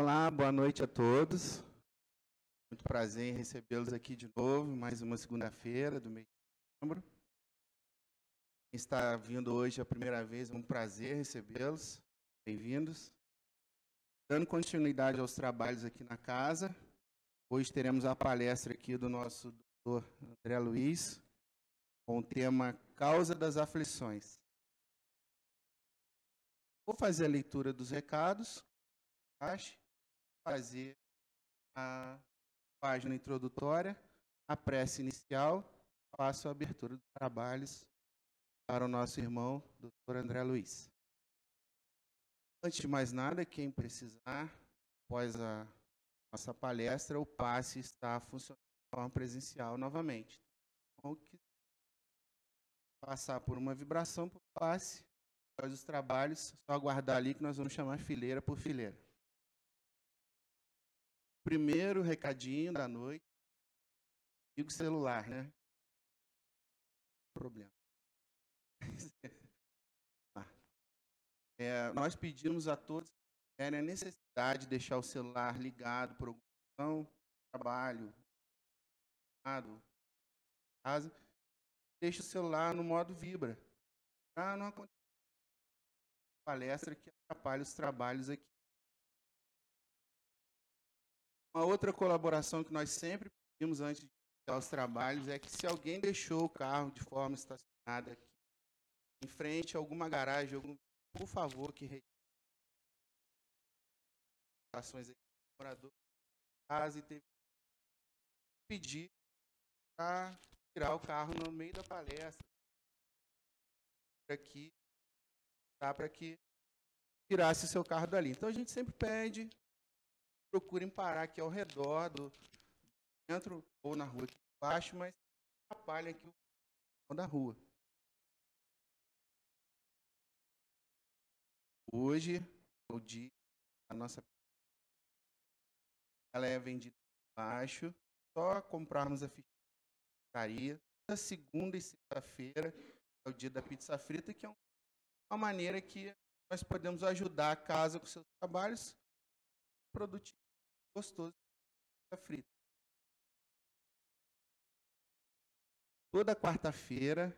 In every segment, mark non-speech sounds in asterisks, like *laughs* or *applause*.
Olá, boa noite a todos. Muito prazer em recebê-los aqui de novo, mais uma segunda-feira do mês de setembro. Quem está vindo hoje a primeira vez, é um prazer recebê-los. Bem-vindos. Dando continuidade aos trabalhos aqui na casa, hoje teremos a palestra aqui do nosso doutor André Luiz, com o tema Causa das Aflições. Vou fazer a leitura dos recados, fazer a página introdutória, a prece inicial, faço a abertura dos trabalhos para o nosso irmão, Dr. André Luiz. Antes de mais nada, quem precisar, após a nossa palestra, o passe está funcionando de forma presencial novamente. Então, que passar por uma vibração o passe, após os trabalhos, só aguardar ali que nós vamos chamar fileira por fileira primeiro recadinho da noite. E o celular, né? Problema. *laughs* É, nós pedimos a todos que a necessidade de deixar o celular ligado por algum trabalho, casa, deixe o celular no modo vibra, para não acontecer palestra que atrapalha os trabalhos aqui. Uma outra colaboração que nós sempre pedimos antes de iniciar os trabalhos é que se alguém deixou o carro de forma estacionada aqui, em frente a alguma garagem, algum, por favor, que ações aqui, morador casa e teve pedir para tirar o carro no meio da palestra. Aqui, tá, para que tirasse o seu carro dali. Então a gente sempre pede procurem parar aqui ao redor do centro ou na rua aqui embaixo, mas atrapalhem aqui o da rua. Hoje, o dia, a nossa ela é vendida embaixo, só comprarmos a ficharia. Da segunda e sexta-feira é o dia da pizza frita, que é uma maneira que nós podemos ajudar a casa com seus trabalhos produtivo, gostoso, frita. Toda quarta-feira,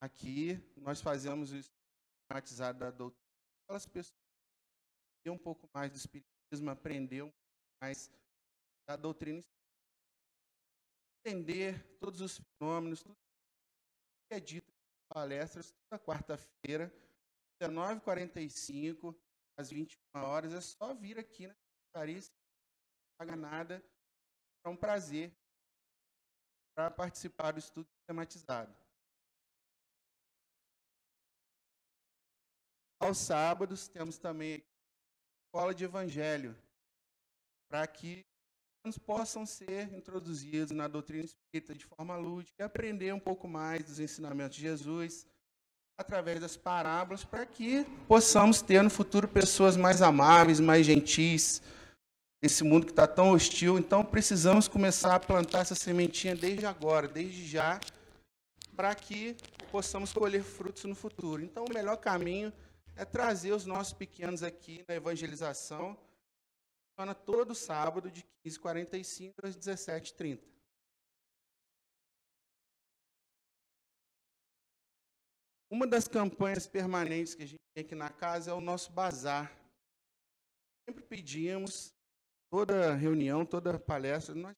aqui, nós fazemos o sistematizado da doutrina. Aquelas pessoas que um pouco mais do espiritismo, aprender um pouco mais da doutrina entender todos os fenômenos, tudo que é dito em palestras, toda quarta-feira, 19h45, às 21 horas, é só vir aqui na secretaria, não paga nada, é um prazer para participar do estudo sistematizado. Aos sábados, temos também escola de evangelho, para que eles possam ser introduzidos na doutrina espírita de forma lúdica e aprender um pouco mais dos ensinamentos de Jesus, através das parábolas, para que possamos ter no futuro pessoas mais amáveis, mais gentis, nesse mundo que está tão hostil. Então, precisamos começar a plantar essa sementinha desde agora, desde já, para que possamos colher frutos no futuro. Então, o melhor caminho é trazer os nossos pequenos aqui na evangelização, todo sábado, de 15h45 às 17h30. Uma das campanhas permanentes que a gente tem aqui na casa é o nosso bazar. Sempre pedimos, toda reunião, toda palestra, nós,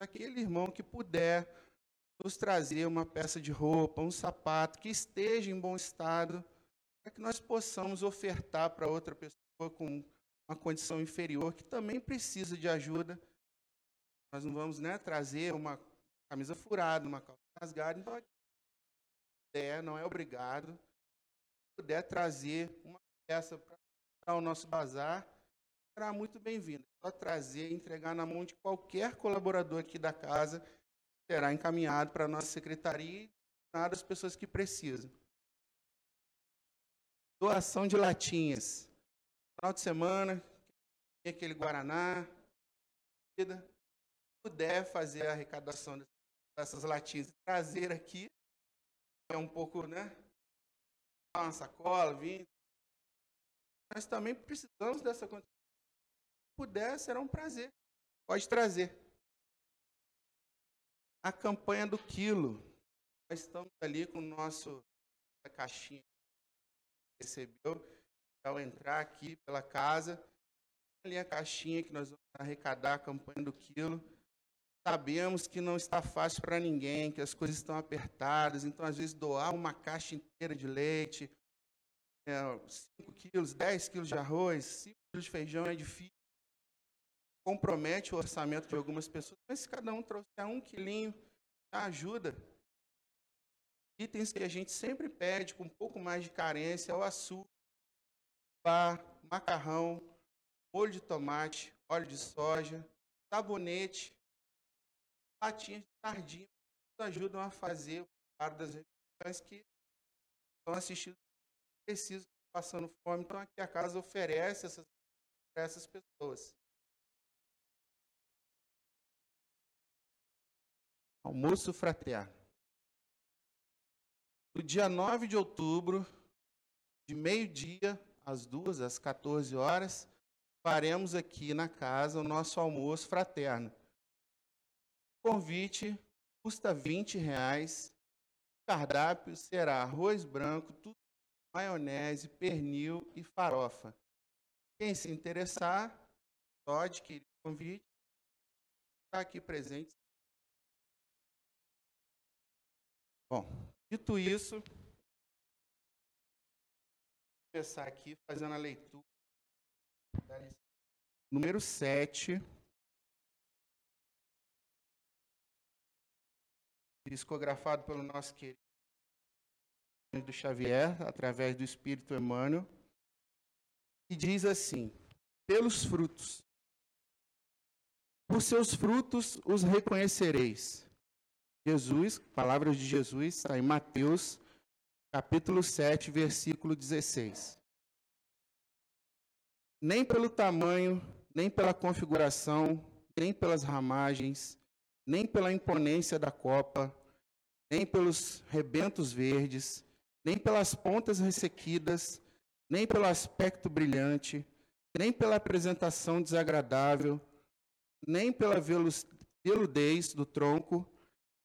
aquele irmão que puder nos trazer uma peça de roupa, um sapato que esteja em bom estado, para que nós possamos ofertar para outra pessoa com uma condição inferior que também precisa de ajuda. Nós não vamos né, trazer uma camisa furada, uma calça rasgada, então puder, não é obrigado, puder trazer uma peça para o nosso bazar, será muito bem-vindo. Só trazer e entregar na mão de qualquer colaborador aqui da casa, será encaminhado para a nossa secretaria e das pessoas que precisam. Doação de latinhas. Final de semana, aquele Guaraná, puder fazer a arrecadação dessas latinhas, trazer aqui, é um pouco, né? Uma sacola, vinho. Nós também precisamos dessa puder, será um prazer. Pode trazer. A campanha do quilo. Nós estamos ali com o nosso a caixinha que recebeu ao entrar aqui pela casa. Ali a caixinha que nós vamos arrecadar a campanha do quilo. Sabemos que não está fácil para ninguém, que as coisas estão apertadas, então às vezes doar uma caixa inteira de leite, 5 é, quilos, 10 quilos de arroz, 5 quilos de feijão é difícil. Compromete o orçamento de algumas pessoas, mas se cada um trouxer um quilinho, ajuda. Itens que a gente sempre pede com um pouco mais de carência é o açúcar, macarrão, molho de tomate, óleo de soja, sabonete, latinhas que ajudam a fazer o preparo das refeições que estão assistindo precisam, passando fome. Então, aqui a casa oferece essas para essas pessoas. Almoço fraterno. No dia 9 de outubro, de meio-dia às duas, às 14 horas, faremos aqui na casa o nosso almoço fraterno. Convite custa 20 reais. Cardápio será arroz branco, tudo, maionese, pernil e farofa. Quem se interessar, pode adquirir o convite. Está aqui presente. Bom, Dito isso, vou começar aqui fazendo a leitura. Número 7. Discografado pelo nosso querido do Xavier, através do Espírito Emmanuel, e diz assim: Pelos frutos, por seus frutos os reconhecereis. Jesus, palavras de Jesus, está em Mateus, capítulo 7, versículo 16. Nem pelo tamanho, nem pela configuração, nem pelas ramagens, nem pela imponência da copa, nem pelos rebentos verdes, nem pelas pontas ressequidas, nem pelo aspecto brilhante, nem pela apresentação desagradável, nem pela veludez do tronco,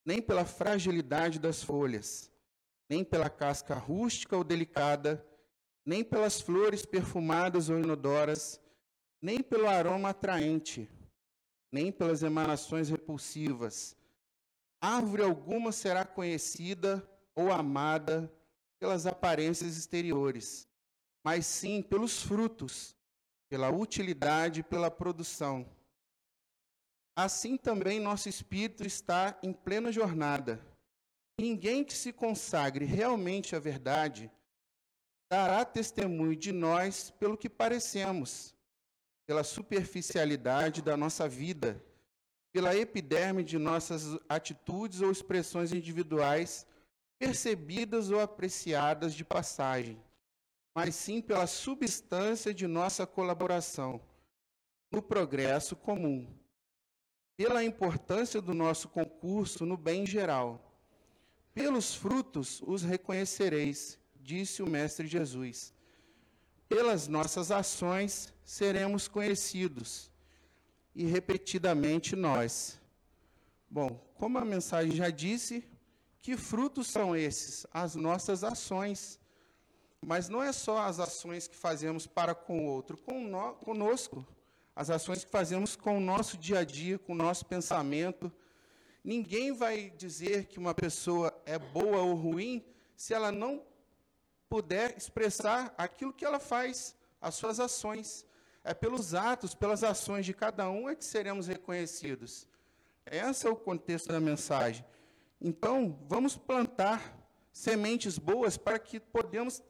nem pela fragilidade das folhas, nem pela casca rústica ou delicada, nem pelas flores perfumadas ou inodoras, nem pelo aroma atraente, nem pelas emanações repulsivas. Árvore alguma será conhecida ou amada pelas aparências exteriores, mas sim pelos frutos, pela utilidade e pela produção. Assim também nosso espírito está em plena jornada. Ninguém que se consagre realmente à verdade dará testemunho de nós pelo que parecemos, pela superficialidade da nossa vida, pela epiderme de nossas atitudes ou expressões individuais percebidas ou apreciadas de passagem, mas sim pela substância de nossa colaboração no progresso comum pela importância do nosso concurso no bem geral. Pelos frutos os reconhecereis, disse o Mestre Jesus. Pelas nossas ações seremos conhecidos, e repetidamente nós. Bom, como a mensagem já disse, que frutos são esses? As nossas ações. Mas não é só as ações que fazemos para com o outro, conosco as ações que fazemos com o nosso dia a dia, com o nosso pensamento. Ninguém vai dizer que uma pessoa é boa ou ruim se ela não puder expressar aquilo que ela faz, as suas ações. É pelos atos, pelas ações de cada um é que seremos reconhecidos. Esse é o contexto da mensagem. Então, vamos plantar sementes boas para que podemos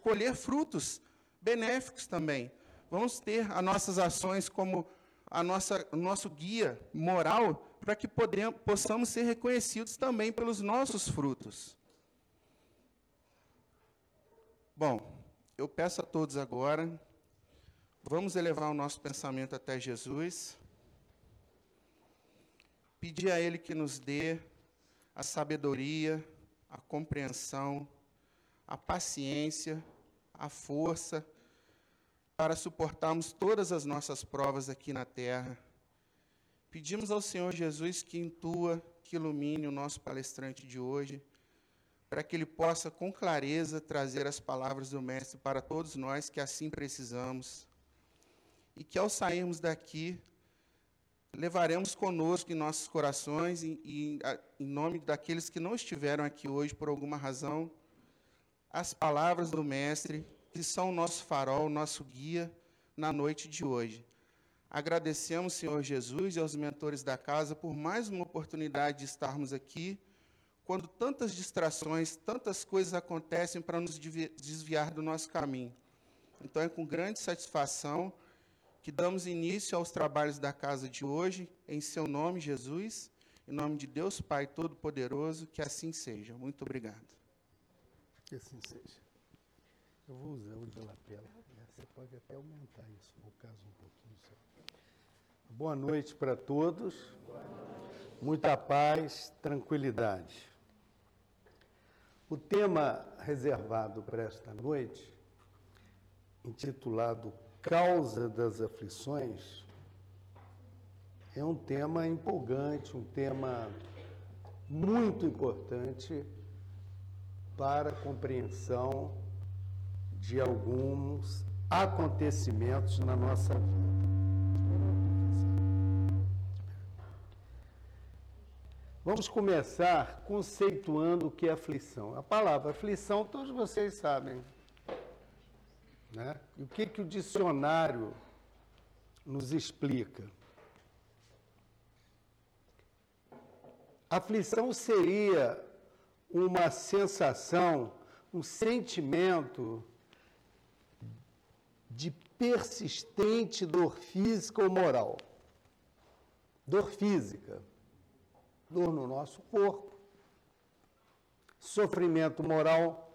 colher frutos benéficos também vamos ter as nossas ações como a nossa, o nosso guia moral para que podemos, possamos ser reconhecidos também pelos nossos frutos. Bom, eu peço a todos agora, vamos elevar o nosso pensamento até Jesus, pedir a Ele que nos dê a sabedoria, a compreensão, a paciência, a força, para suportarmos todas as nossas provas aqui na terra. Pedimos ao Senhor Jesus que intua, que ilumine o nosso palestrante de hoje, para que ele possa com clareza trazer as palavras do Mestre para todos nós que assim precisamos. E que ao sairmos daqui, levaremos conosco em nossos corações e, e em nome daqueles que não estiveram aqui hoje por alguma razão, as palavras do Mestre que são o nosso farol, nosso guia na noite de hoje. Agradecemos, Senhor Jesus, e aos mentores da casa por mais uma oportunidade de estarmos aqui, quando tantas distrações, tantas coisas acontecem para nos desviar do nosso caminho. Então, é com grande satisfação que damos início aos trabalhos da casa de hoje, em seu nome, Jesus, em nome de Deus Pai Todo-Poderoso, que assim seja. Muito obrigado. Que assim seja. Eu vou usar o de lapela. Né? Você pode até aumentar isso, no caso, um pouquinho. Boa noite para todos. Muita paz, tranquilidade. O tema reservado para esta noite, intitulado Causa das Aflições, é um tema empolgante, um tema muito importante para a compreensão de alguns acontecimentos na nossa vida. Vamos começar conceituando o que é aflição. A palavra aflição, todos vocês sabem. Né? E o que, que o dicionário nos explica? Aflição seria uma sensação, um sentimento de persistente dor física ou moral. Dor física, dor no nosso corpo, sofrimento moral,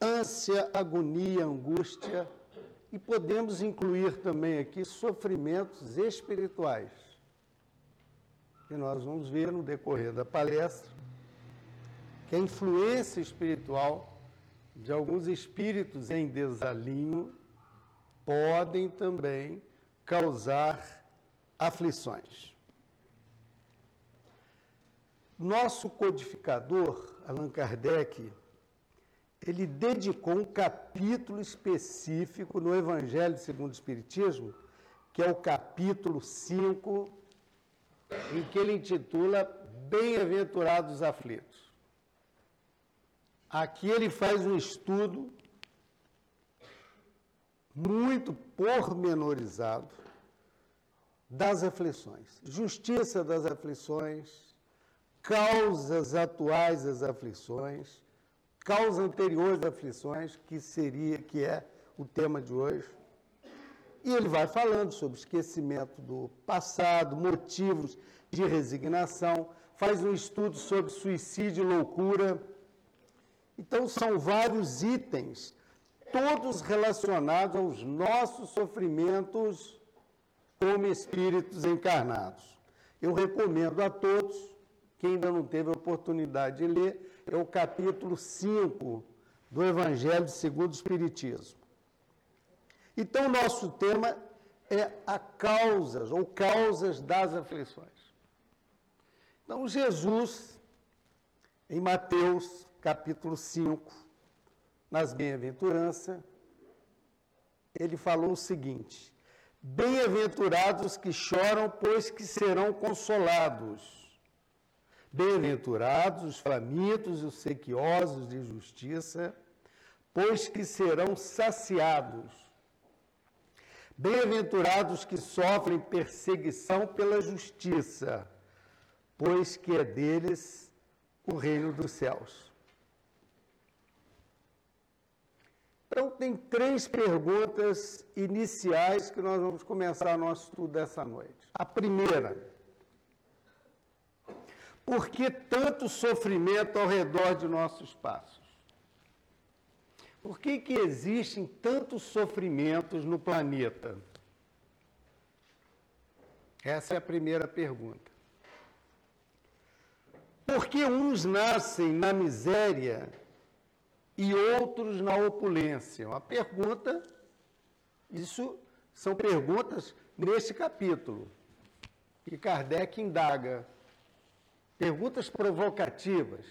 ânsia, agonia, angústia, e podemos incluir também aqui sofrimentos espirituais, que nós vamos ver no decorrer da palestra, que a influência espiritual de alguns espíritos em desalinho podem também causar aflições. Nosso codificador, Allan Kardec, ele dedicou um capítulo específico no Evangelho segundo o Espiritismo, que é o capítulo 5, em que ele intitula Bem-aventurados aflitos. Aqui ele faz um estudo muito pormenorizado das aflições, justiça das aflições, causas atuais das aflições, causas anteriores das aflições, que seria que é o tema de hoje. E ele vai falando sobre esquecimento do passado, motivos de resignação, faz um estudo sobre suicídio e loucura, então, são vários itens, todos relacionados aos nossos sofrimentos como espíritos encarnados. Eu recomendo a todos, quem ainda não teve a oportunidade de ler, é o capítulo 5 do Evangelho segundo o Espiritismo. Então, nosso tema é a causas ou causas das aflições. Então, Jesus, em Mateus capítulo 5, nas Bem-aventuranças, ele falou o seguinte: Bem-aventurados que choram, pois que serão consolados. Bem-aventurados os famintos e os sequiosos de justiça, pois que serão saciados. Bem-aventurados que sofrem perseguição pela justiça, pois que é deles o reino dos céus. Então, tem três perguntas iniciais que nós vamos começar nosso estudo dessa noite. A primeira, por que tanto sofrimento ao redor de nossos passos? Por que, que existem tantos sofrimentos no planeta? Essa é a primeira pergunta. Por que uns nascem na miséria e outros na opulência? Uma pergunta, isso são perguntas neste capítulo, que Kardec indaga. Perguntas provocativas.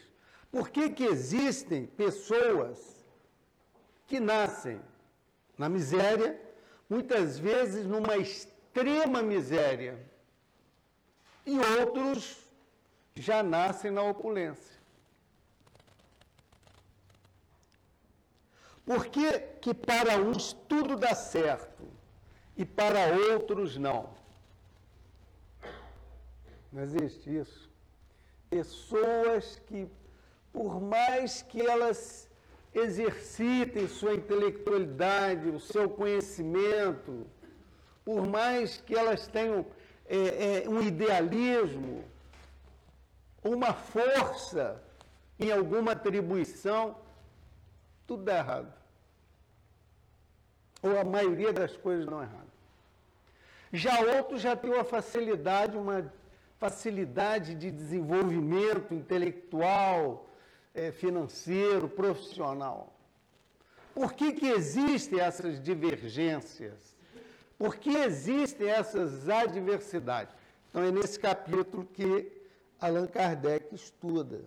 Por que, que existem pessoas que nascem na miséria, muitas vezes numa extrema miséria, e outros já nascem na opulência? Por que, que para uns tudo dá certo e para outros não? Não existe isso. Pessoas que, por mais que elas exercitem sua intelectualidade, o seu conhecimento, por mais que elas tenham é, é, um idealismo, uma força em alguma atribuição, tudo dá errado. Ou a maioria das coisas não errado. Já outros já têm uma facilidade, uma facilidade de desenvolvimento intelectual, é, financeiro, profissional. Por que, que existem essas divergências? Por que existem essas adversidades? Então, é nesse capítulo que Allan Kardec estuda.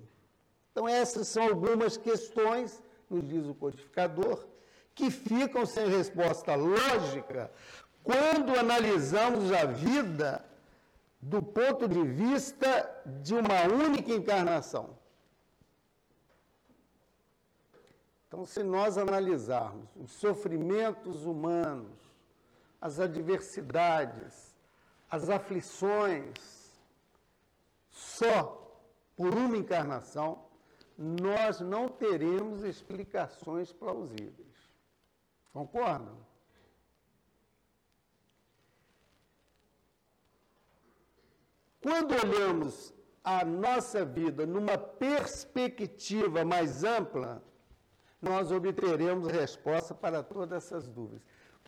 Então, essas são algumas questões, nos diz o codificador, que ficam sem resposta lógica quando analisamos a vida do ponto de vista de uma única encarnação. Então, se nós analisarmos os sofrimentos humanos, as adversidades, as aflições, só por uma encarnação, nós não teremos explicações plausíveis. Concordam? Quando olhamos a nossa vida numa perspectiva mais ampla, nós obteremos resposta para todas essas dúvidas.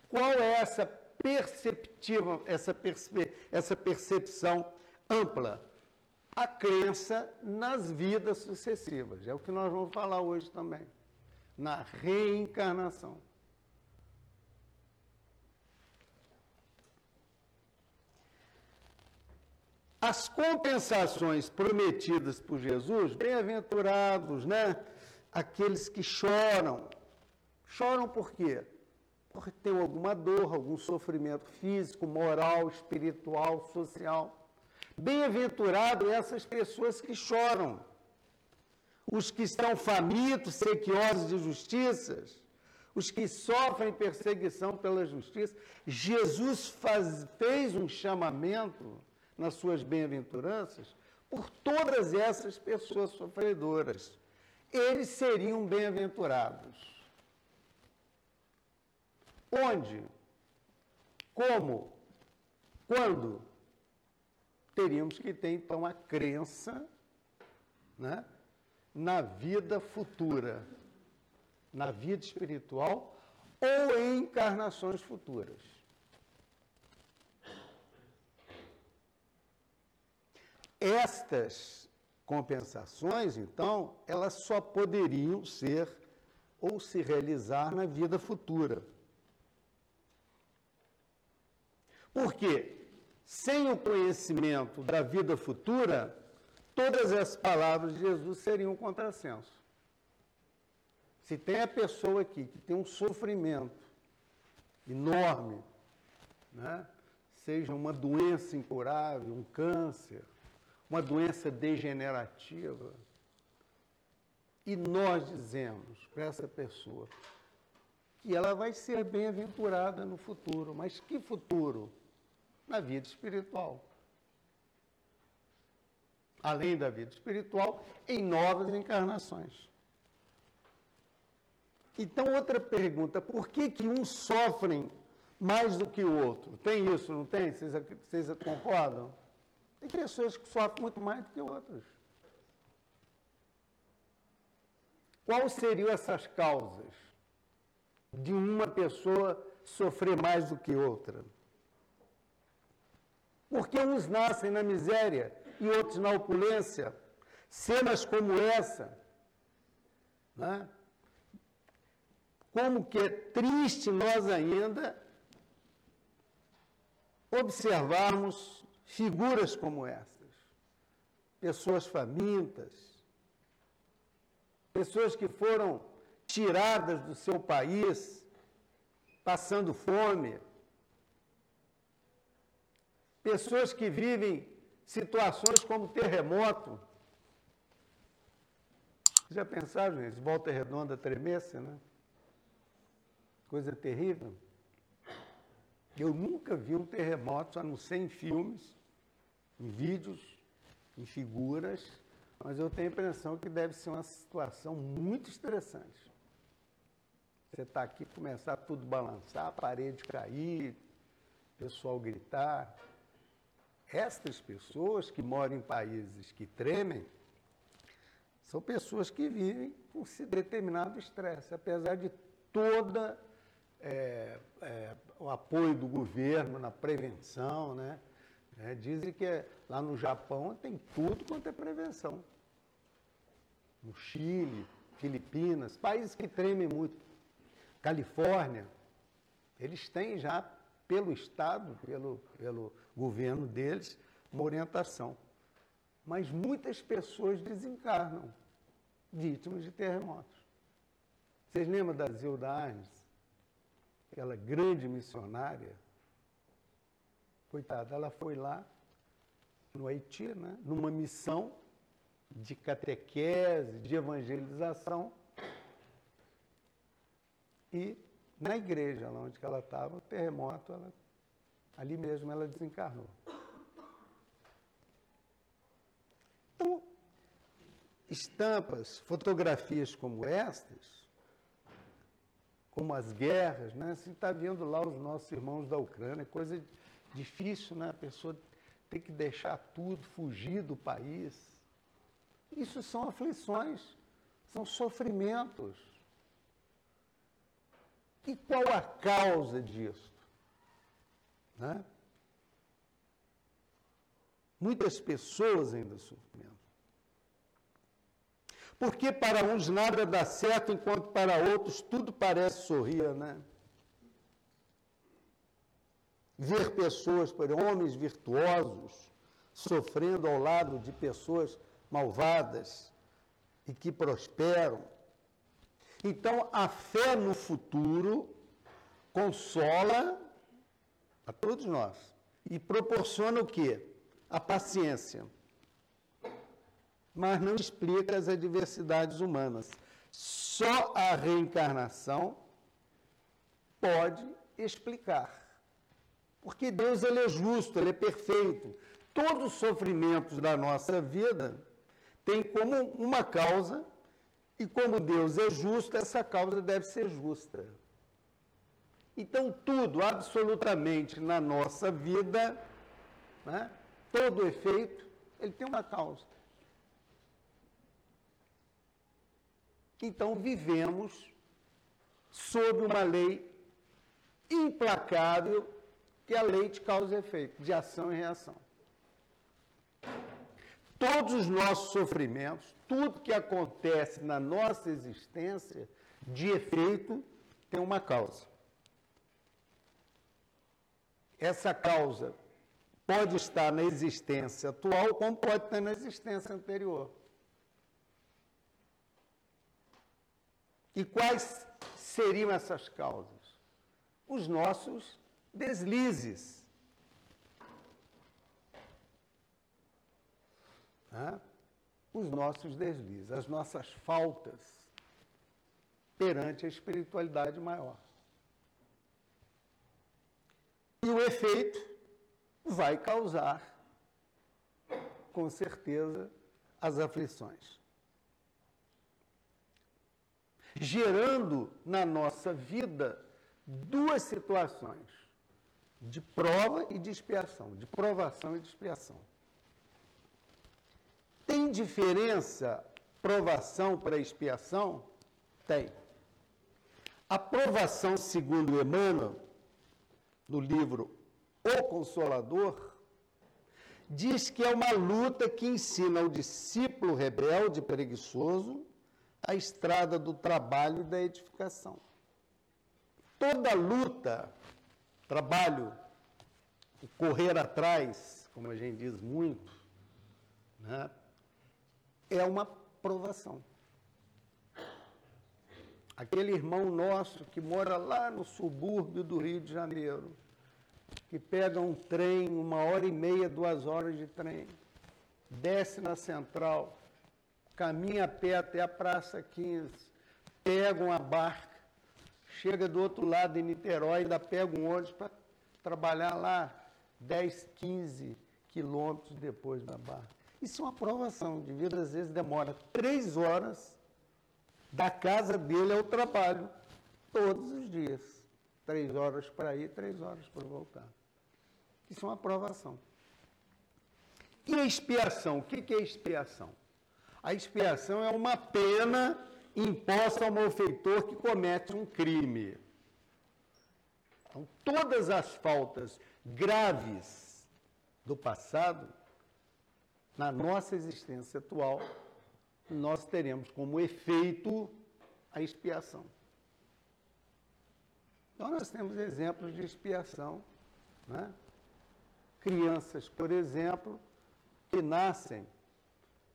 Qual é essa perceptiva, essa, perce, essa percepção ampla? A crença nas vidas sucessivas. É o que nós vamos falar hoje também. Na reencarnação. As compensações prometidas por Jesus, bem-aventurados, né? aqueles que choram. Choram por quê? Porque tem alguma dor, algum sofrimento físico, moral, espiritual, social. Bem-aventurado essas pessoas que choram. Os que estão famintos, sequiosos de justiças, os que sofrem perseguição pela justiça. Jesus faz, fez um chamamento nas suas bem-aventuranças por todas essas pessoas sofredoras eles seriam bem-aventurados. Onde? Como? Quando? Teríamos que ter, então, a crença né, na vida futura, na vida espiritual ou em encarnações futuras. Estas compensações, então, elas só poderiam ser ou se realizar na vida futura. Porque, sem o conhecimento da vida futura, todas as palavras de Jesus seriam um contrassenso. Se tem a pessoa aqui que tem um sofrimento enorme, né? seja uma doença incurável, um câncer, uma doença degenerativa. E nós dizemos para essa pessoa que ela vai ser bem-aventurada no futuro. Mas que futuro? Na vida espiritual. Além da vida espiritual, em novas encarnações. Então, outra pergunta: por que, que uns sofrem mais do que o outro? Tem isso, não tem? Vocês, vocês concordam? Tem pessoas que sofrem muito mais do que outras. Quais seriam essas causas de uma pessoa sofrer mais do que outra? Porque uns nascem na miséria e outros na opulência. Cenas como essa, né? como que é triste nós ainda observarmos figuras como estas. Pessoas famintas, pessoas que foram tiradas do seu país, passando fome, pessoas que vivem situações como terremoto. Já pensaram, gente? Volta redonda tremesse, né? Coisa terrível. Eu nunca vi um terremoto, a não ser em filmes, em vídeos, em figuras, mas eu tenho a impressão que deve ser uma situação muito estressante. Você está aqui, começar tudo balançar, a parede cair, pessoal gritar. Estas pessoas que moram em países que tremem, são pessoas que vivem com determinado estresse, apesar de toda é, é, o apoio do governo na prevenção, né? É, dizem que lá no Japão tem tudo quanto é prevenção. No Chile, Filipinas, países que tremem muito. Califórnia, eles têm já, pelo Estado, pelo, pelo governo deles, uma orientação. Mas muitas pessoas desencarnam, vítimas de terremotos. Vocês lembram da Zilda Arnes? Aquela grande missionária, coitada, ela foi lá no Haiti, né, numa missão de catequese, de evangelização, e na igreja, lá onde ela estava, o terremoto, ela, ali mesmo ela desencarnou. Então, estampas, fotografias como estas, como as guerras, né? Você está vendo lá os nossos irmãos da Ucrânia, coisa difícil, né? A pessoa tem que deixar tudo, fugir do país. Isso são aflições, são sofrimentos. E qual a causa disso? Né? Muitas pessoas ainda sofrem. Porque para uns nada dá certo, enquanto para outros tudo parece sorrir, né? Ver pessoas, por homens virtuosos, sofrendo ao lado de pessoas malvadas e que prosperam. Então, a fé no futuro consola a todos nós e proporciona o quê? A paciência mas não explica as adversidades humanas. Só a reencarnação pode explicar. Porque Deus ele é justo, ele é perfeito. Todos os sofrimentos da nossa vida têm como uma causa, e como Deus é justo, essa causa deve ser justa. Então, tudo, absolutamente, na nossa vida, né, todo efeito, ele tem uma causa. Então vivemos sob uma lei implacável, que é a lei de causa e efeito, de ação e reação. Todos os nossos sofrimentos, tudo que acontece na nossa existência, de efeito, tem uma causa. Essa causa pode estar na existência atual, como pode estar na existência anterior. E quais seriam essas causas? Os nossos deslizes. Os nossos deslizes, as nossas faltas perante a espiritualidade maior. E o efeito vai causar, com certeza, as aflições gerando na nossa vida duas situações, de prova e de expiação, de provação e de expiação. Tem diferença provação para expiação? Tem. A provação, segundo Emmanuel, no livro O Consolador, diz que é uma luta que ensina ao discípulo rebelde, preguiçoso, a estrada do trabalho e da edificação. toda luta, trabalho, correr atrás, como a gente diz muito, né, é uma provação. Aquele irmão nosso que mora lá no subúrbio do Rio de Janeiro, que pega um trem, uma hora e meia, duas horas de trem, desce na central, caminha a pé até a Praça 15, pega uma barca, chega do outro lado em Niterói, ainda pega um ônibus para trabalhar lá 10, 15 quilômetros depois da barca. Isso é uma aprovação de vida, às vezes demora três horas da casa dele ao trabalho, todos os dias. Três horas para ir, três horas para voltar. Isso é uma aprovação. E a expiação? O que é expiação? A expiação é uma pena imposta ao malfeitor que comete um crime. Então, todas as faltas graves do passado, na nossa existência atual, nós teremos como efeito a expiação. Então, nós temos exemplos de expiação. Né? Crianças, por exemplo, que nascem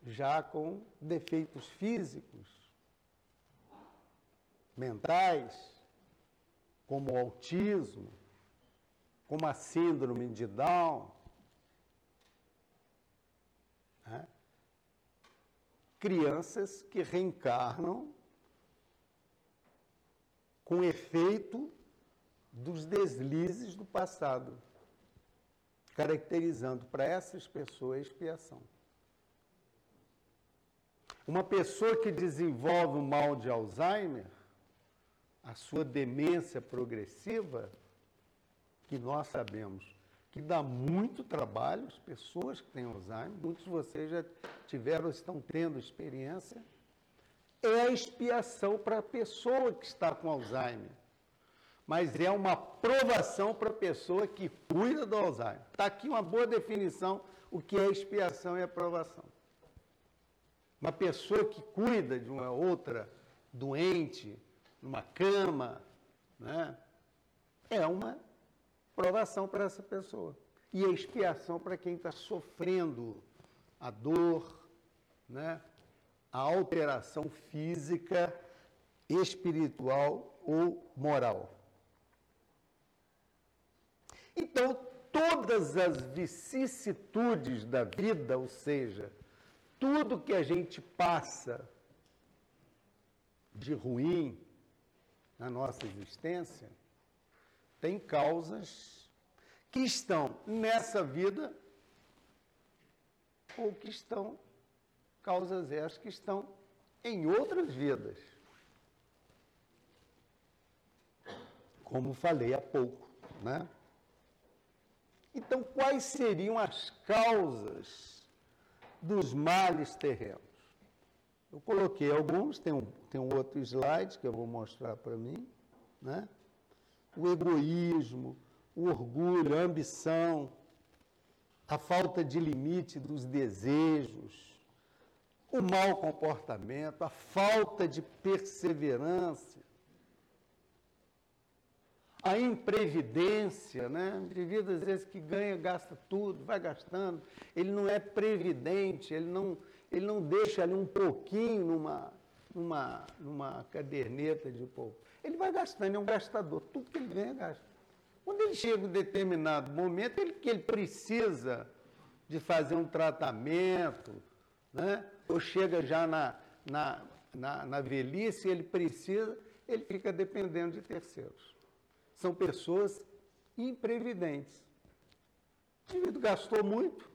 já com defeitos físicos, mentais, como o autismo, como a síndrome de Down. Né? Crianças que reencarnam com efeito dos deslizes do passado, caracterizando para essas pessoas a expiação. Uma pessoa que desenvolve o mal de Alzheimer, a sua demência progressiva, que nós sabemos que dá muito trabalho, as pessoas que têm Alzheimer, muitos de vocês já tiveram estão tendo experiência, é a expiação para a pessoa que está com Alzheimer. Mas é uma provação para a pessoa que cuida do Alzheimer. Está aqui uma boa definição o que é expiação e aprovação. Uma pessoa que cuida de uma outra doente, numa cama, né, é uma provação para essa pessoa. E a expiação para quem está sofrendo a dor, né, a alteração física, espiritual ou moral. Então, todas as vicissitudes da vida, ou seja, tudo que a gente passa de ruim na nossa existência tem causas que estão nessa vida ou que estão, causas essas que estão em outras vidas. Como falei há pouco, né? Então, quais seriam as causas dos males terrenos. Eu coloquei alguns, tem um, tem um outro slide que eu vou mostrar para mim, né? O egoísmo, o orgulho, a ambição, a falta de limite dos desejos, o mau comportamento, a falta de perseverança, a imprevidência, né? Indivíduo às vezes que ganha, gasta tudo, vai gastando, ele não é previdente, ele não, ele não deixa ali um pouquinho numa, numa, numa caderneta de pouco. Ele vai gastando, é um gastador, tudo que ele ganha, gasta. Quando ele chega em determinado momento, ele, que ele precisa de fazer um tratamento, né? ou chega já na, na, na, na velhice, ele precisa, ele fica dependendo de terceiros são pessoas imprevidentes. O indivíduo gastou muito,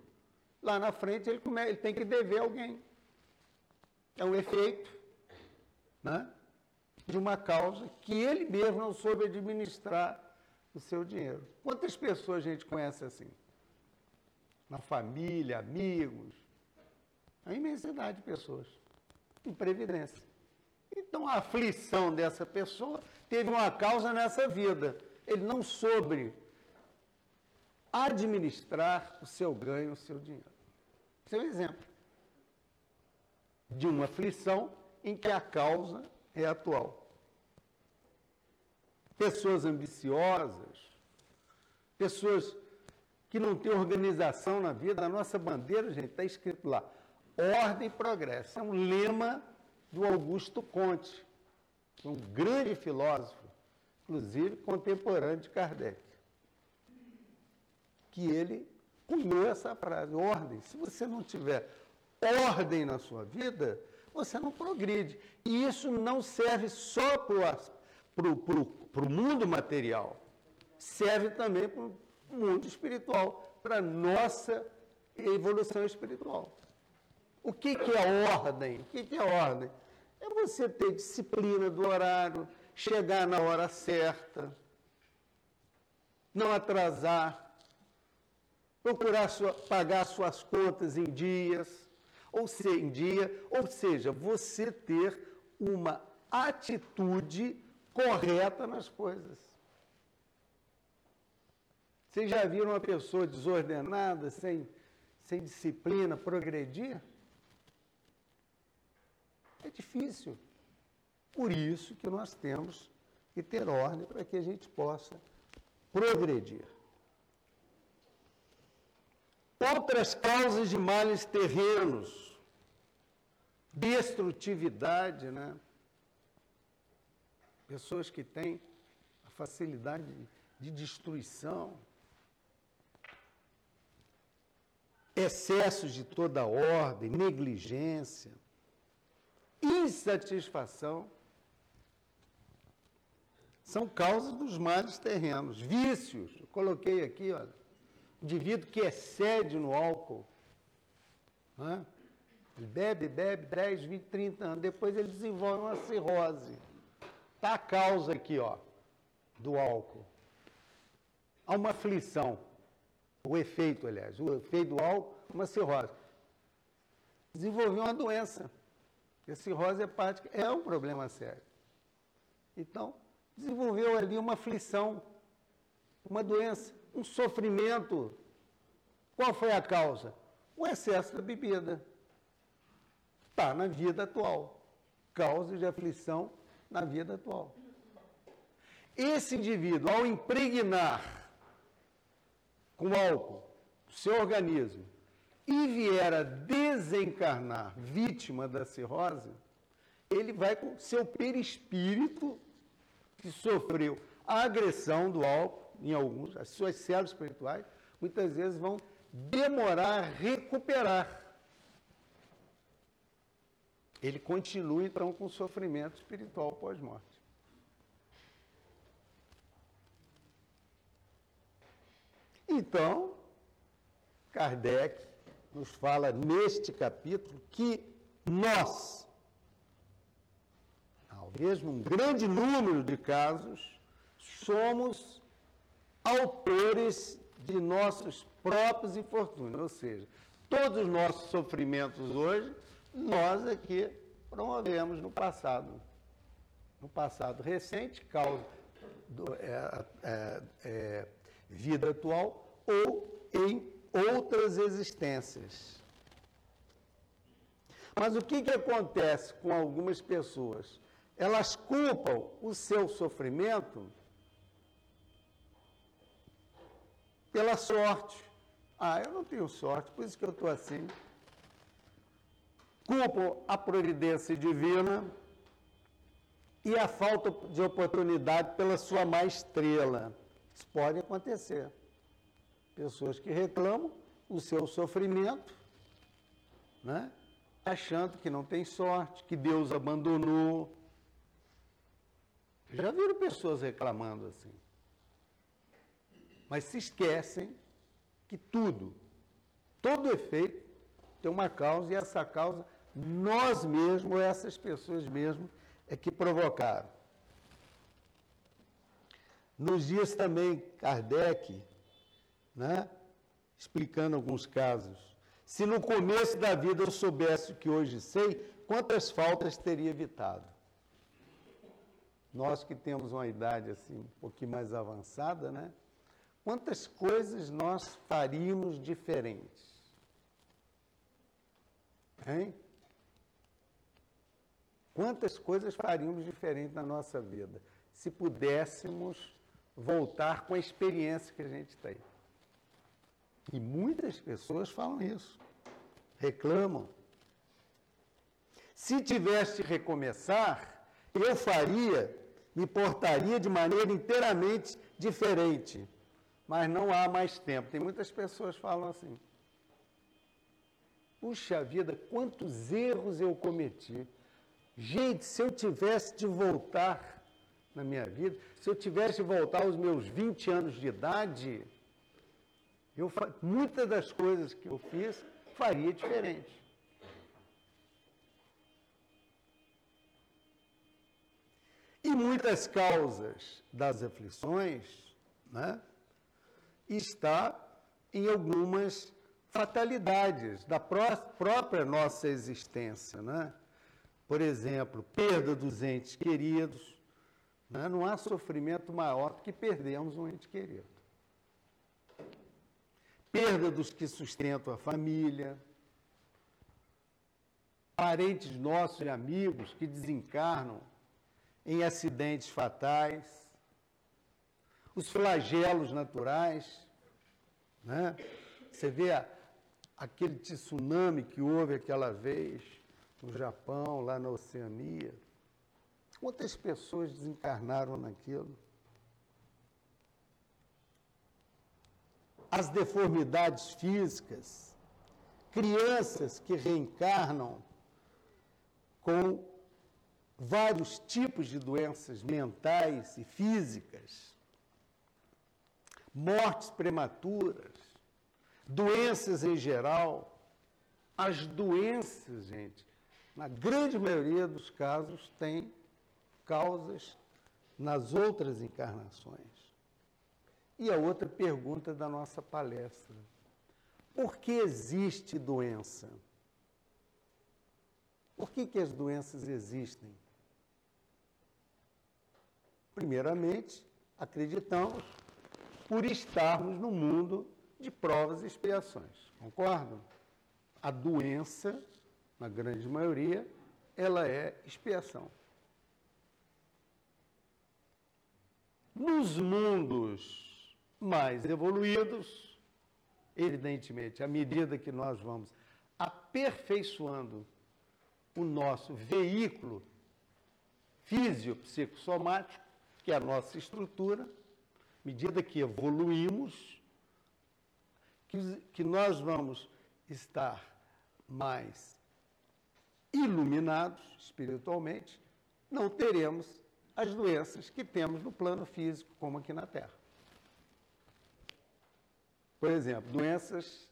lá na frente ele, come, ele tem que dever alguém. É um efeito né, de uma causa que ele mesmo não soube administrar o seu dinheiro. Quantas pessoas a gente conhece assim? Na família, amigos, a imensidade de pessoas. Imprevidência. Então a aflição dessa pessoa teve uma causa nessa vida. Ele não soube administrar o seu ganho, o seu dinheiro. Esse é um exemplo de uma aflição em que a causa é atual. pessoas ambiciosas, pessoas que não têm organização na vida. A nossa bandeira, gente, está escrito lá: ordem e progresso. É um lema do Augusto Conte, um grande filósofo, inclusive contemporâneo de Kardec, que ele cunhou essa frase: ordem. Se você não tiver ordem na sua vida, você não progride. E isso não serve só para o mundo material, serve também para o mundo espiritual, para a nossa evolução espiritual. O que, que é ordem? O que, que é ordem? É você ter disciplina do horário, chegar na hora certa, não atrasar, procurar sua, pagar suas contas em dias ou ser em dia, ou seja, você ter uma atitude correta nas coisas. Vocês já viram uma pessoa desordenada, sem, sem disciplina, progredir? É difícil. Por isso que nós temos que ter ordem para que a gente possa progredir. Outras causas de males terrenos destrutividade, né? Pessoas que têm a facilidade de, de destruição, excessos de toda ordem, negligência, insatisfação, são causas dos males terrenos. Vícios, eu coloquei aqui, olha, indivíduo que excede no álcool, né? Ele bebe, bebe 10, 20, 30 anos. Depois ele desenvolve uma cirrose. Está a causa aqui, ó, do álcool. Há uma aflição. O efeito, aliás, o efeito do álcool, uma cirrose. Desenvolveu uma doença. A cirrose hepática é um problema sério. Então, desenvolveu ali uma aflição, uma doença, um sofrimento. Qual foi a causa? O excesso da bebida está na vida atual. Causa de aflição na vida atual. Esse indivíduo, ao impregnar com álcool o seu organismo e vier a desencarnar vítima da cirrose, ele vai com seu perispírito que sofreu a agressão do álcool, em alguns, as suas células espirituais, muitas vezes vão demorar a recuperar ele continua então com o sofrimento espiritual pós-morte. Então, Kardec nos fala neste capítulo que nós, talvez num grande número de casos, somos autores de nossos próprios infortúnios, ou seja, todos os nossos sofrimentos hoje nós aqui promovemos no passado. No passado recente, causa do, é, é, é, vida atual ou em outras existências. Mas o que, que acontece com algumas pessoas? Elas culpam o seu sofrimento pela sorte. Ah, eu não tenho sorte, por isso que eu estou assim culpam a providência divina e a falta de oportunidade pela sua má estrela. Isso pode acontecer. Pessoas que reclamam o seu sofrimento, né? achando que não tem sorte, que Deus abandonou. Já viram pessoas reclamando assim. Mas se esquecem que tudo, todo efeito, tem uma causa e essa causa nós mesmos, essas pessoas mesmo, é que provocaram. Nos dias também, Kardec, né, explicando alguns casos, se no começo da vida eu soubesse o que hoje sei, quantas faltas teria evitado? Nós que temos uma idade assim um pouquinho mais avançada, né? Quantas coisas nós faríamos diferentes? Hein? Quantas coisas faríamos diferente na nossa vida se pudéssemos voltar com a experiência que a gente tem. E muitas pessoas falam isso, reclamam. Se tivesse de recomeçar, eu faria, me portaria de maneira inteiramente diferente. Mas não há mais tempo. Tem muitas pessoas que falam assim. Puxa vida, quantos erros eu cometi. Gente, se eu tivesse de voltar na minha vida, se eu tivesse de voltar aos meus 20 anos de idade, eu, muitas das coisas que eu fiz faria diferente. E muitas causas das aflições né, está em algumas fatalidades da pró própria nossa existência. Né? Por exemplo, perda dos entes queridos. Né? Não há sofrimento maior do que perdermos um ente querido. Perda dos que sustentam a família. Parentes nossos e amigos que desencarnam em acidentes fatais. Os flagelos naturais. Né? Você vê a, aquele tsunami que houve aquela vez no Japão, lá na Oceania. Quantas pessoas desencarnaram naquilo? As deformidades físicas, crianças que reencarnam com vários tipos de doenças mentais e físicas, mortes prematuras, doenças em geral. As doenças, gente, na grande maioria dos casos, têm causas nas outras encarnações. E a outra pergunta da nossa palestra: por que existe doença? Por que, que as doenças existem? Primeiramente, acreditamos por estarmos no mundo de provas e expiações. Concordam? A doença, na grande maioria, ela é expiação. Nos mundos mais evoluídos, evidentemente, à medida que nós vamos aperfeiçoando o nosso veículo físico-psicossomático, que é a nossa estrutura, à medida que evoluímos, que, que nós vamos estar mais iluminados espiritualmente, não teremos as doenças que temos no plano físico, como aqui na Terra. Por exemplo, doenças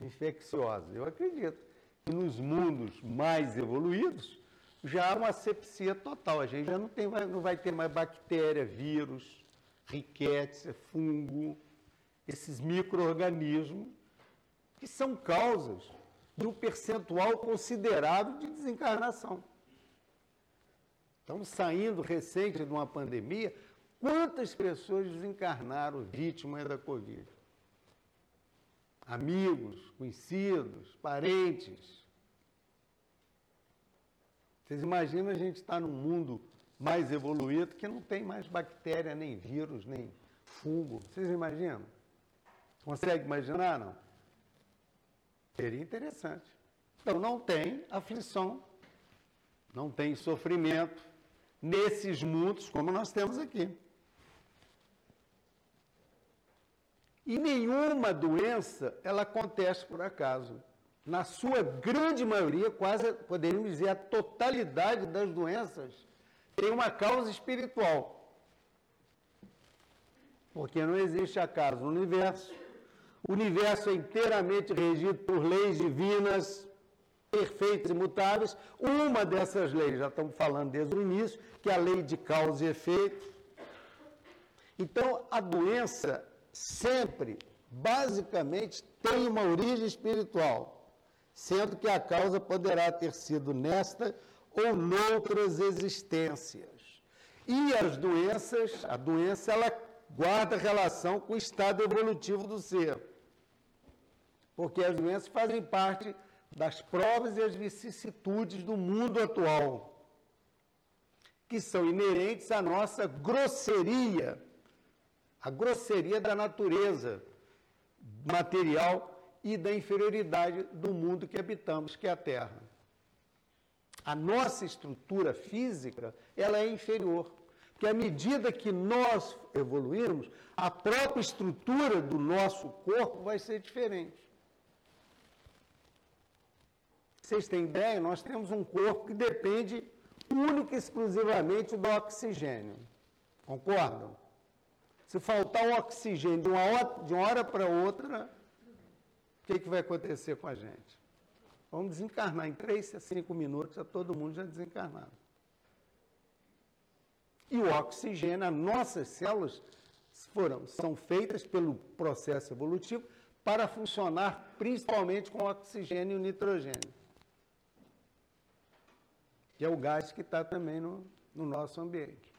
infecciosas. Eu acredito que nos mundos mais evoluídos já há uma sepsia total. A gente já não, tem, não vai ter mais bactéria, vírus, riquétia, fungo, esses micro-organismos que são causas de um percentual considerável de desencarnação. Estamos saindo recente de uma pandemia. Quantas pessoas desencarnaram vítimas da Covid? Amigos, conhecidos, parentes. Vocês imaginam a gente estar num mundo mais evoluído que não tem mais bactéria, nem vírus, nem fungo. Vocês imaginam? Consegue imaginar, não? Seria interessante. Então, não tem aflição, não tem sofrimento nesses mundos como nós temos aqui. E nenhuma doença, ela acontece por acaso. Na sua grande maioria, quase poderíamos dizer a totalidade das doenças, tem uma causa espiritual. Porque não existe acaso no universo, o universo é inteiramente regido por leis divinas, perfeitas e imutáveis. Uma dessas leis, já estamos falando desde o início, que é a lei de causa e efeito. Então, a doença sempre, basicamente, tem uma origem espiritual, sendo que a causa poderá ter sido nesta ou noutras existências. E as doenças, a doença, ela guarda relação com o estado evolutivo do ser porque as doenças fazem parte das provas e as vicissitudes do mundo atual. que são inerentes à nossa grosseria, a grosseria da natureza material e da inferioridade do mundo que habitamos, que é a Terra. A nossa estrutura física, ela é inferior, porque à medida que nós evoluirmos, a própria estrutura do nosso corpo vai ser diferente. Vocês têm ideia? Nós temos um corpo que depende única e exclusivamente do oxigênio. Concordam? Se faltar o oxigênio de uma hora, hora para outra, o que, que vai acontecer com a gente? Vamos desencarnar em 3 a 5 minutos, já todo mundo já desencarnado. E o oxigênio, as nossas células foram, são feitas pelo processo evolutivo para funcionar principalmente com oxigênio e nitrogênio que é o gás que está também no, no nosso ambiente.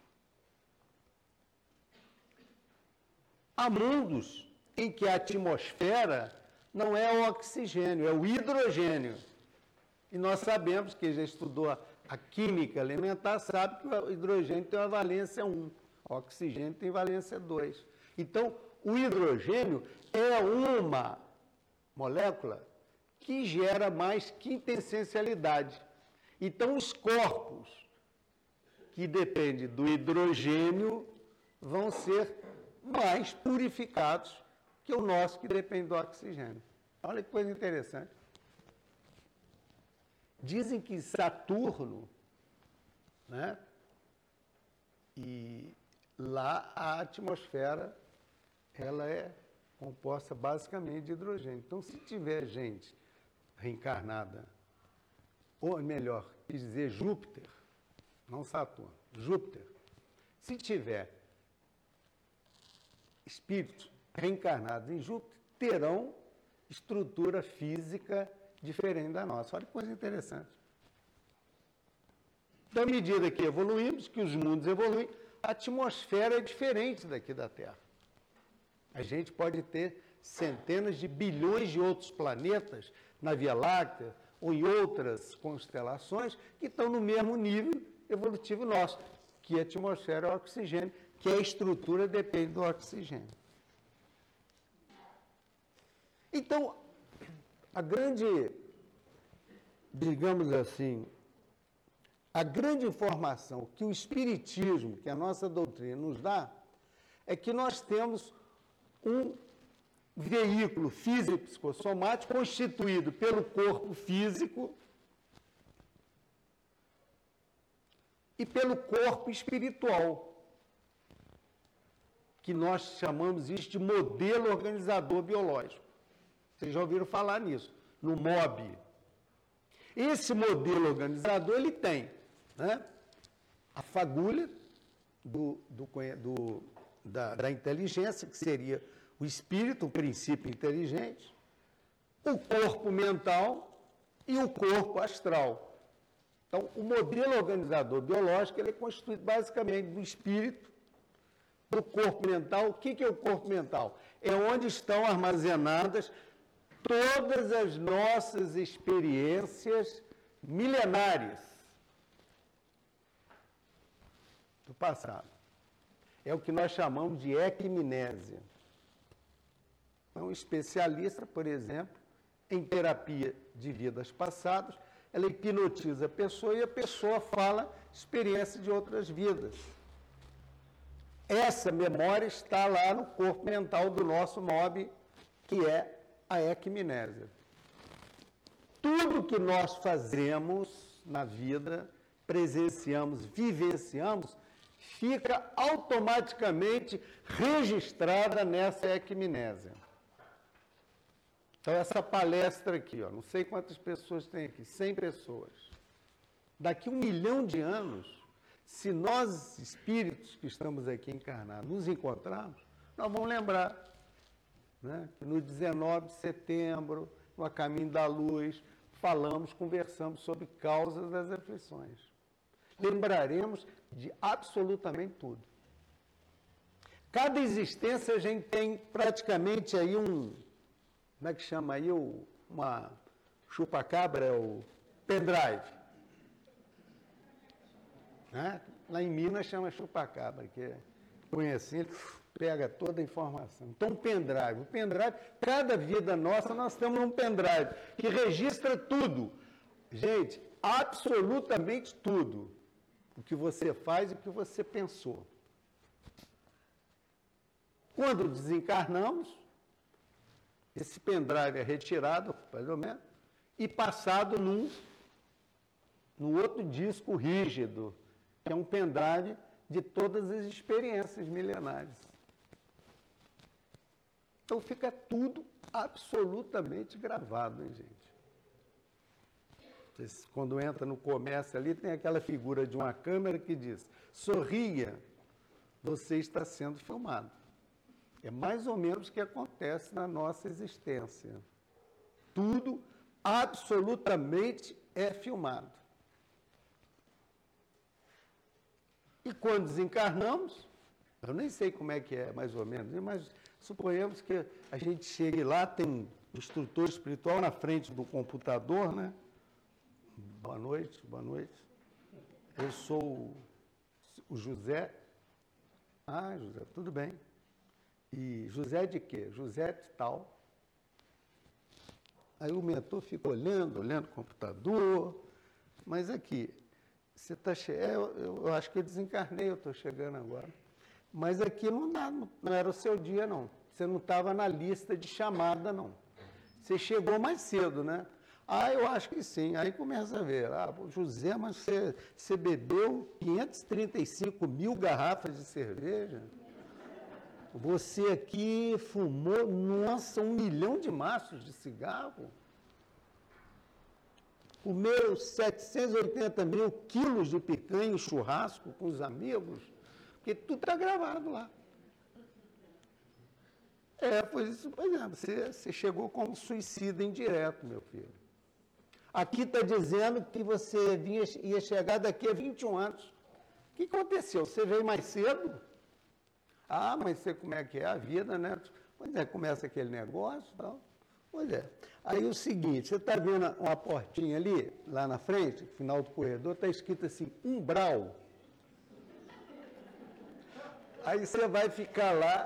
Há mundos em que a atmosfera não é o oxigênio, é o hidrogênio. E nós sabemos, que já estudou a, a química elementar, sabe que o hidrogênio tem uma valência 1, o oxigênio tem valência 2. Então, o hidrogênio é uma molécula que gera mais quintessencialidade. Então, os corpos que dependem do hidrogênio vão ser mais purificados que o nosso que depende do oxigênio. Olha que coisa interessante. Dizem que Saturno, né? E lá a atmosfera ela é composta basicamente de hidrogênio. Então, se tiver gente reencarnada ou melhor, dizer Júpiter, não Saturno, Júpiter. Se tiver espíritos reencarnados em Júpiter, terão estrutura física diferente da nossa. Olha que coisa interessante. Da então, medida que evoluímos, que os mundos evoluem, a atmosfera é diferente daqui da Terra. A gente pode ter centenas de bilhões de outros planetas na Via Láctea, ou em outras constelações que estão no mesmo nível evolutivo nosso, que a atmosfera é o oxigênio, que a estrutura depende do oxigênio. Então, a grande, digamos assim, a grande informação que o Espiritismo, que a nossa doutrina nos dá, é que nós temos um veículo físico psicossomático constituído pelo corpo físico e pelo corpo espiritual, que nós chamamos isso de modelo organizador biológico. Vocês já ouviram falar nisso, no MOB. Esse modelo organizador, ele tem né, a fagulha do, do, do da, da inteligência, que seria o espírito, o princípio inteligente, o corpo mental e o corpo astral. Então, o modelo organizador biológico ele é constituído basicamente do espírito, do corpo mental. O que é o corpo mental? É onde estão armazenadas todas as nossas experiências milenares do passado. É o que nós chamamos de equimnésia. Então, especialista, por exemplo, em terapia de vidas passadas, ela hipnotiza a pessoa e a pessoa fala experiência de outras vidas. Essa memória está lá no corpo mental do nosso mob, que é a equimnésia. Tudo que nós fazemos na vida, presenciamos, vivenciamos, fica automaticamente registrada nessa equimnésia. Então, essa palestra aqui, ó, não sei quantas pessoas tem aqui, 100 pessoas. Daqui um milhão de anos, se nós, espíritos que estamos aqui encarnados, nos encontrarmos, nós vamos lembrar né, que no 19 de setembro, no A Caminho da Luz, falamos, conversamos sobre causas das aflições. Lembraremos de absolutamente tudo. Cada existência a gente tem praticamente aí um, como é que chama aí uma chupa-cabra, é o pendrive. Né? Lá em Minas chama chupacabra, que é conhecendo, ele pega toda a informação. Então, o pendrive. O pendrive, cada vida nossa, nós temos um pendrive que registra tudo. Gente, absolutamente tudo. O que você faz e o que você pensou. Quando desencarnamos, esse pendrive é retirado, mais ou menos, e passado num, num outro disco rígido, que é um pendrive de todas as experiências milenares. Então fica tudo absolutamente gravado, hein, gente? Quando entra no comércio ali, tem aquela figura de uma câmera que diz: sorria, você está sendo filmado. É mais ou menos o que acontece na nossa existência. Tudo absolutamente é filmado. E quando desencarnamos, eu nem sei como é que é, mais ou menos, mas suponhamos que a gente chegue lá, tem um instrutor espiritual na frente do computador, né? Boa noite, boa noite. Eu sou o José. Ah, José, tudo bem. E José de quê? José de tal. Aí o mentor fica olhando, olhando o computador. Mas aqui, você está chegando. É, eu, eu, acho que eu desencarnei, eu estou chegando agora. Mas aqui não, dá, não era o seu dia, não. Você não estava na lista de chamada, não. Você chegou mais cedo, né? Ah, eu acho que sim. Aí começa a ver. Ah, José, mas você, você bebeu 535 mil garrafas de cerveja? Você aqui fumou, nossa, um milhão de maços de cigarro. Comeu 780 mil quilos de picanha churrasco com os amigos, porque tudo está gravado lá. É, pois isso, por exemplo, você, você chegou como suicida indireto, meu filho. Aqui está dizendo que você vinha, ia chegar daqui a 21 anos. O que aconteceu? Você veio mais cedo? Ah, mas você como é que é a vida, né? Pois é, começa aquele negócio e tal. Pois é. Aí o seguinte, você está vendo uma portinha ali, lá na frente, no final do corredor, está escrito assim, umbral. Aí você vai ficar lá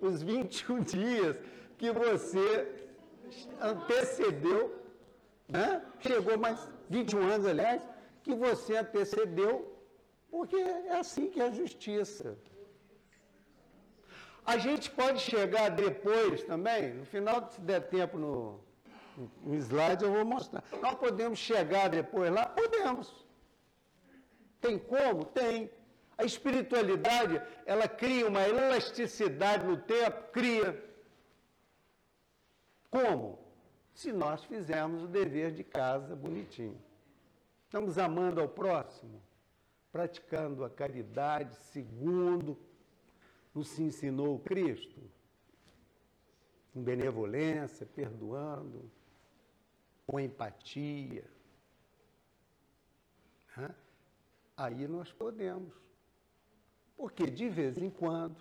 os 21 dias que você antecedeu, né? chegou mais 21 anos, aliás, que você antecedeu, porque é assim que é a justiça. A gente pode chegar depois também, no final, se der tempo no, no slide, eu vou mostrar. Nós podemos chegar depois lá? Podemos. Tem como? Tem. A espiritualidade, ela cria uma elasticidade no tempo, cria. Como? Se nós fizermos o dever de casa bonitinho. Estamos amando ao próximo, praticando a caridade segundo nos ensinou Cristo? Com benevolência, perdoando, com empatia. Aí nós podemos. Porque de vez em quando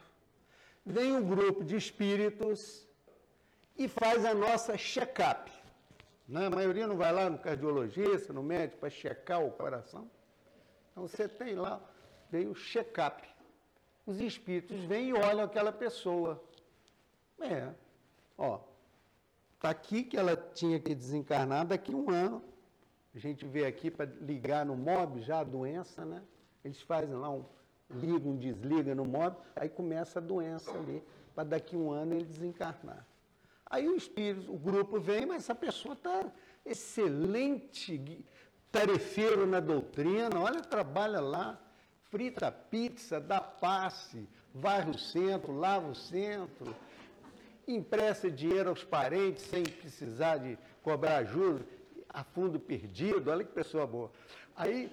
vem um grupo de espíritos e faz a nossa check-up. Né? A maioria não vai lá no cardiologista, no médico, para checar o coração. Então você tem lá, veio o check-up os espíritos vêm e olham aquela pessoa. É, ó, está aqui que ela tinha que desencarnar daqui a um ano. A gente vê aqui para ligar no MOB já a doença, né? Eles fazem lá um liga, um desliga no MOB, aí começa a doença ali, para daqui a um ano ele desencarnar. Aí o espírito, o grupo vem, mas essa pessoa está excelente, tarefeiro na doutrina, olha, trabalha lá, frita pizza, dá passe, varre o centro, lava o centro, empresta dinheiro aos parentes sem precisar de cobrar juros, a fundo perdido, olha que pessoa boa. Aí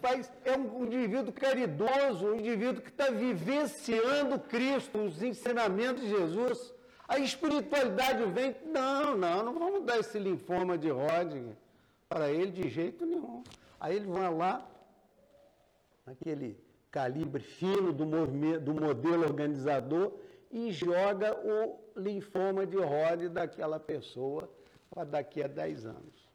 faz, é um indivíduo caridoso, um indivíduo que está vivenciando Cristo, os ensinamentos de Jesus. A espiritualidade vem, não, não, não vamos dar esse linfoma de Hodgkin para ele de jeito nenhum. Aí ele vai lá, aquele calibre fino do, do modelo organizador e joga o linfoma de Hodgkin daquela pessoa para daqui a 10 anos.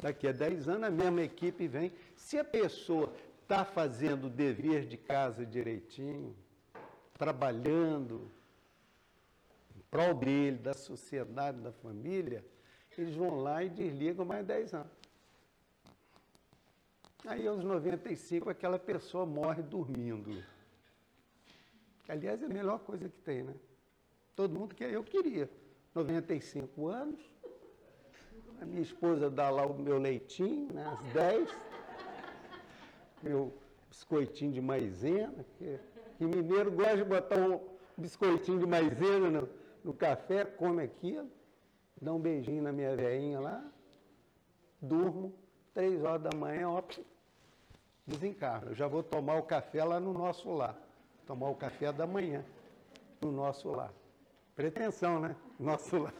Daqui a 10 anos a mesma equipe vem. Se a pessoa está fazendo o dever de casa direitinho, trabalhando em prol dele, da sociedade, da família, eles vão lá e desligam mais 10 anos. Aí aos 95 aquela pessoa morre dormindo. Aliás, é a melhor coisa que tem, né? Todo mundo quer, eu queria. 95 anos, a minha esposa dá lá o meu leitinho, né, às 10, meu biscoitinho de maisena, que, que mineiro gosta de botar um biscoitinho de maisena no, no café, come aquilo, dá um beijinho na minha veinha lá, durmo, três horas da manhã, ó, desencarno. Eu já vou tomar o café lá no nosso lar. Tomar o café da manhã no nosso lar. Pretensão, né? Nosso lar.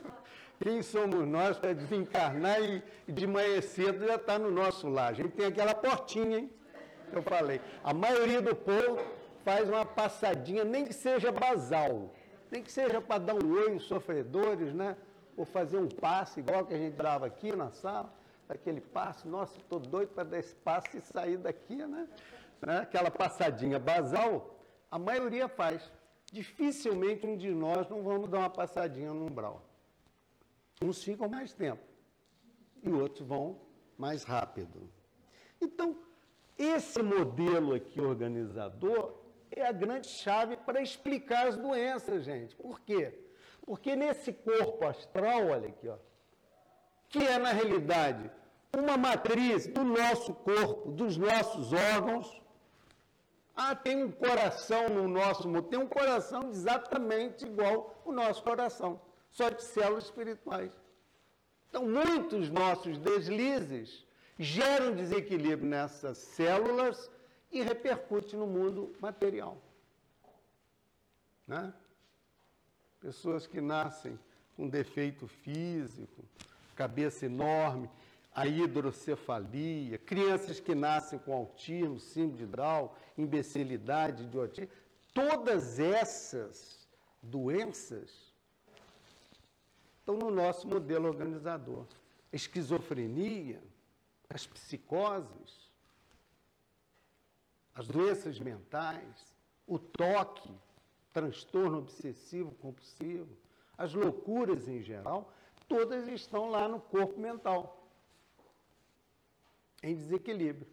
Quem somos nós para desencarnar e, de manhã cedo já está no nosso lar? A gente tem aquela portinha, hein? Eu falei. A maioria do povo faz uma passadinha, nem que seja basal, nem que seja para dar um oi aos sofredores, né? Ou fazer um passe, igual que a gente dava aqui na sala aquele passe, nossa, estou doido para dar esse passe e sair daqui, né? né? Aquela passadinha basal, a maioria faz. Dificilmente um de nós não vamos dar uma passadinha no umbral. Uns ficam mais tempo e outros vão mais rápido. Então, esse modelo aqui organizador é a grande chave para explicar as doenças, gente. Por quê? Porque nesse corpo astral, olha aqui, ó, que é na realidade uma matriz do nosso corpo, dos nossos órgãos. Ah, tem um coração no nosso tem um coração exatamente igual o nosso coração, só de células espirituais. Então, muitos nossos deslizes geram desequilíbrio nessas células e repercute no mundo material. Né? Pessoas que nascem com defeito físico, cabeça enorme, a hidrocefalia, crianças que nascem com autismo, síndrome de Down, imbecilidade, idiotismo, todas essas doenças estão no nosso modelo organizador. A esquizofrenia, as psicoses, as doenças mentais, o toque, transtorno obsessivo compulsivo, as loucuras em geral, todas estão lá no corpo mental em desequilíbrio.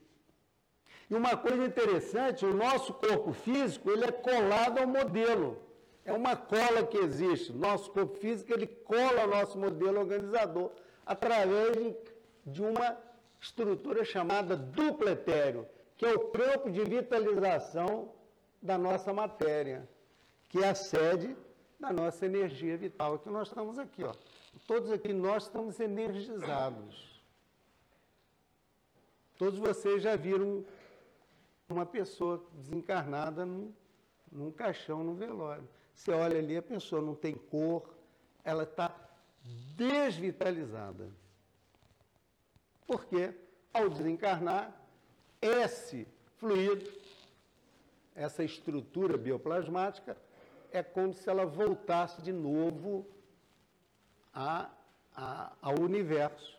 E uma coisa interessante, o nosso corpo físico, ele é colado ao modelo. É uma cola que existe. Nosso corpo físico, ele cola ao nosso modelo organizador através de, uma estrutura chamada duplo etéreo, que é o campo de vitalização da nossa matéria, que é a sede da nossa energia vital. Que nós estamos aqui, ó. Todos aqui nós estamos energizados. Todos vocês já viram uma pessoa desencarnada num, num caixão, num velório. Você olha ali, a pessoa não tem cor, ela está desvitalizada. Porque, ao desencarnar, esse fluido, essa estrutura bioplasmática, é como se ela voltasse de novo a, a, ao universo.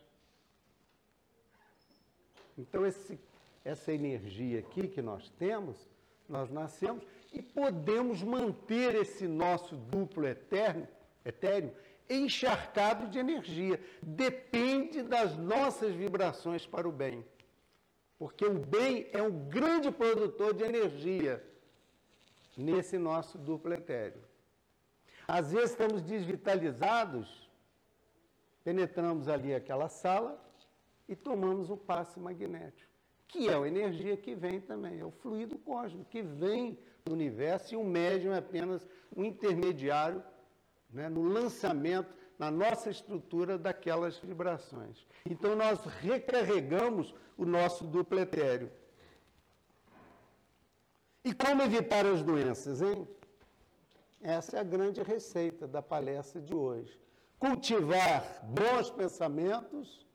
Então, esse, essa energia aqui que nós temos, nós nascemos e podemos manter esse nosso duplo eterno, etéreo encharcado de energia. Depende das nossas vibrações para o bem. Porque o bem é um grande produtor de energia nesse nosso duplo etéreo. Às vezes estamos desvitalizados, penetramos ali aquela sala, e tomamos o passe magnético, que é a energia que vem também, é o fluido cósmico que vem do universo e o médium é apenas um intermediário né, no lançamento, na nossa estrutura daquelas vibrações. Então nós recarregamos o nosso duplo etéreo. E como evitar as doenças, hein? Essa é a grande receita da palestra de hoje. Cultivar bons pensamentos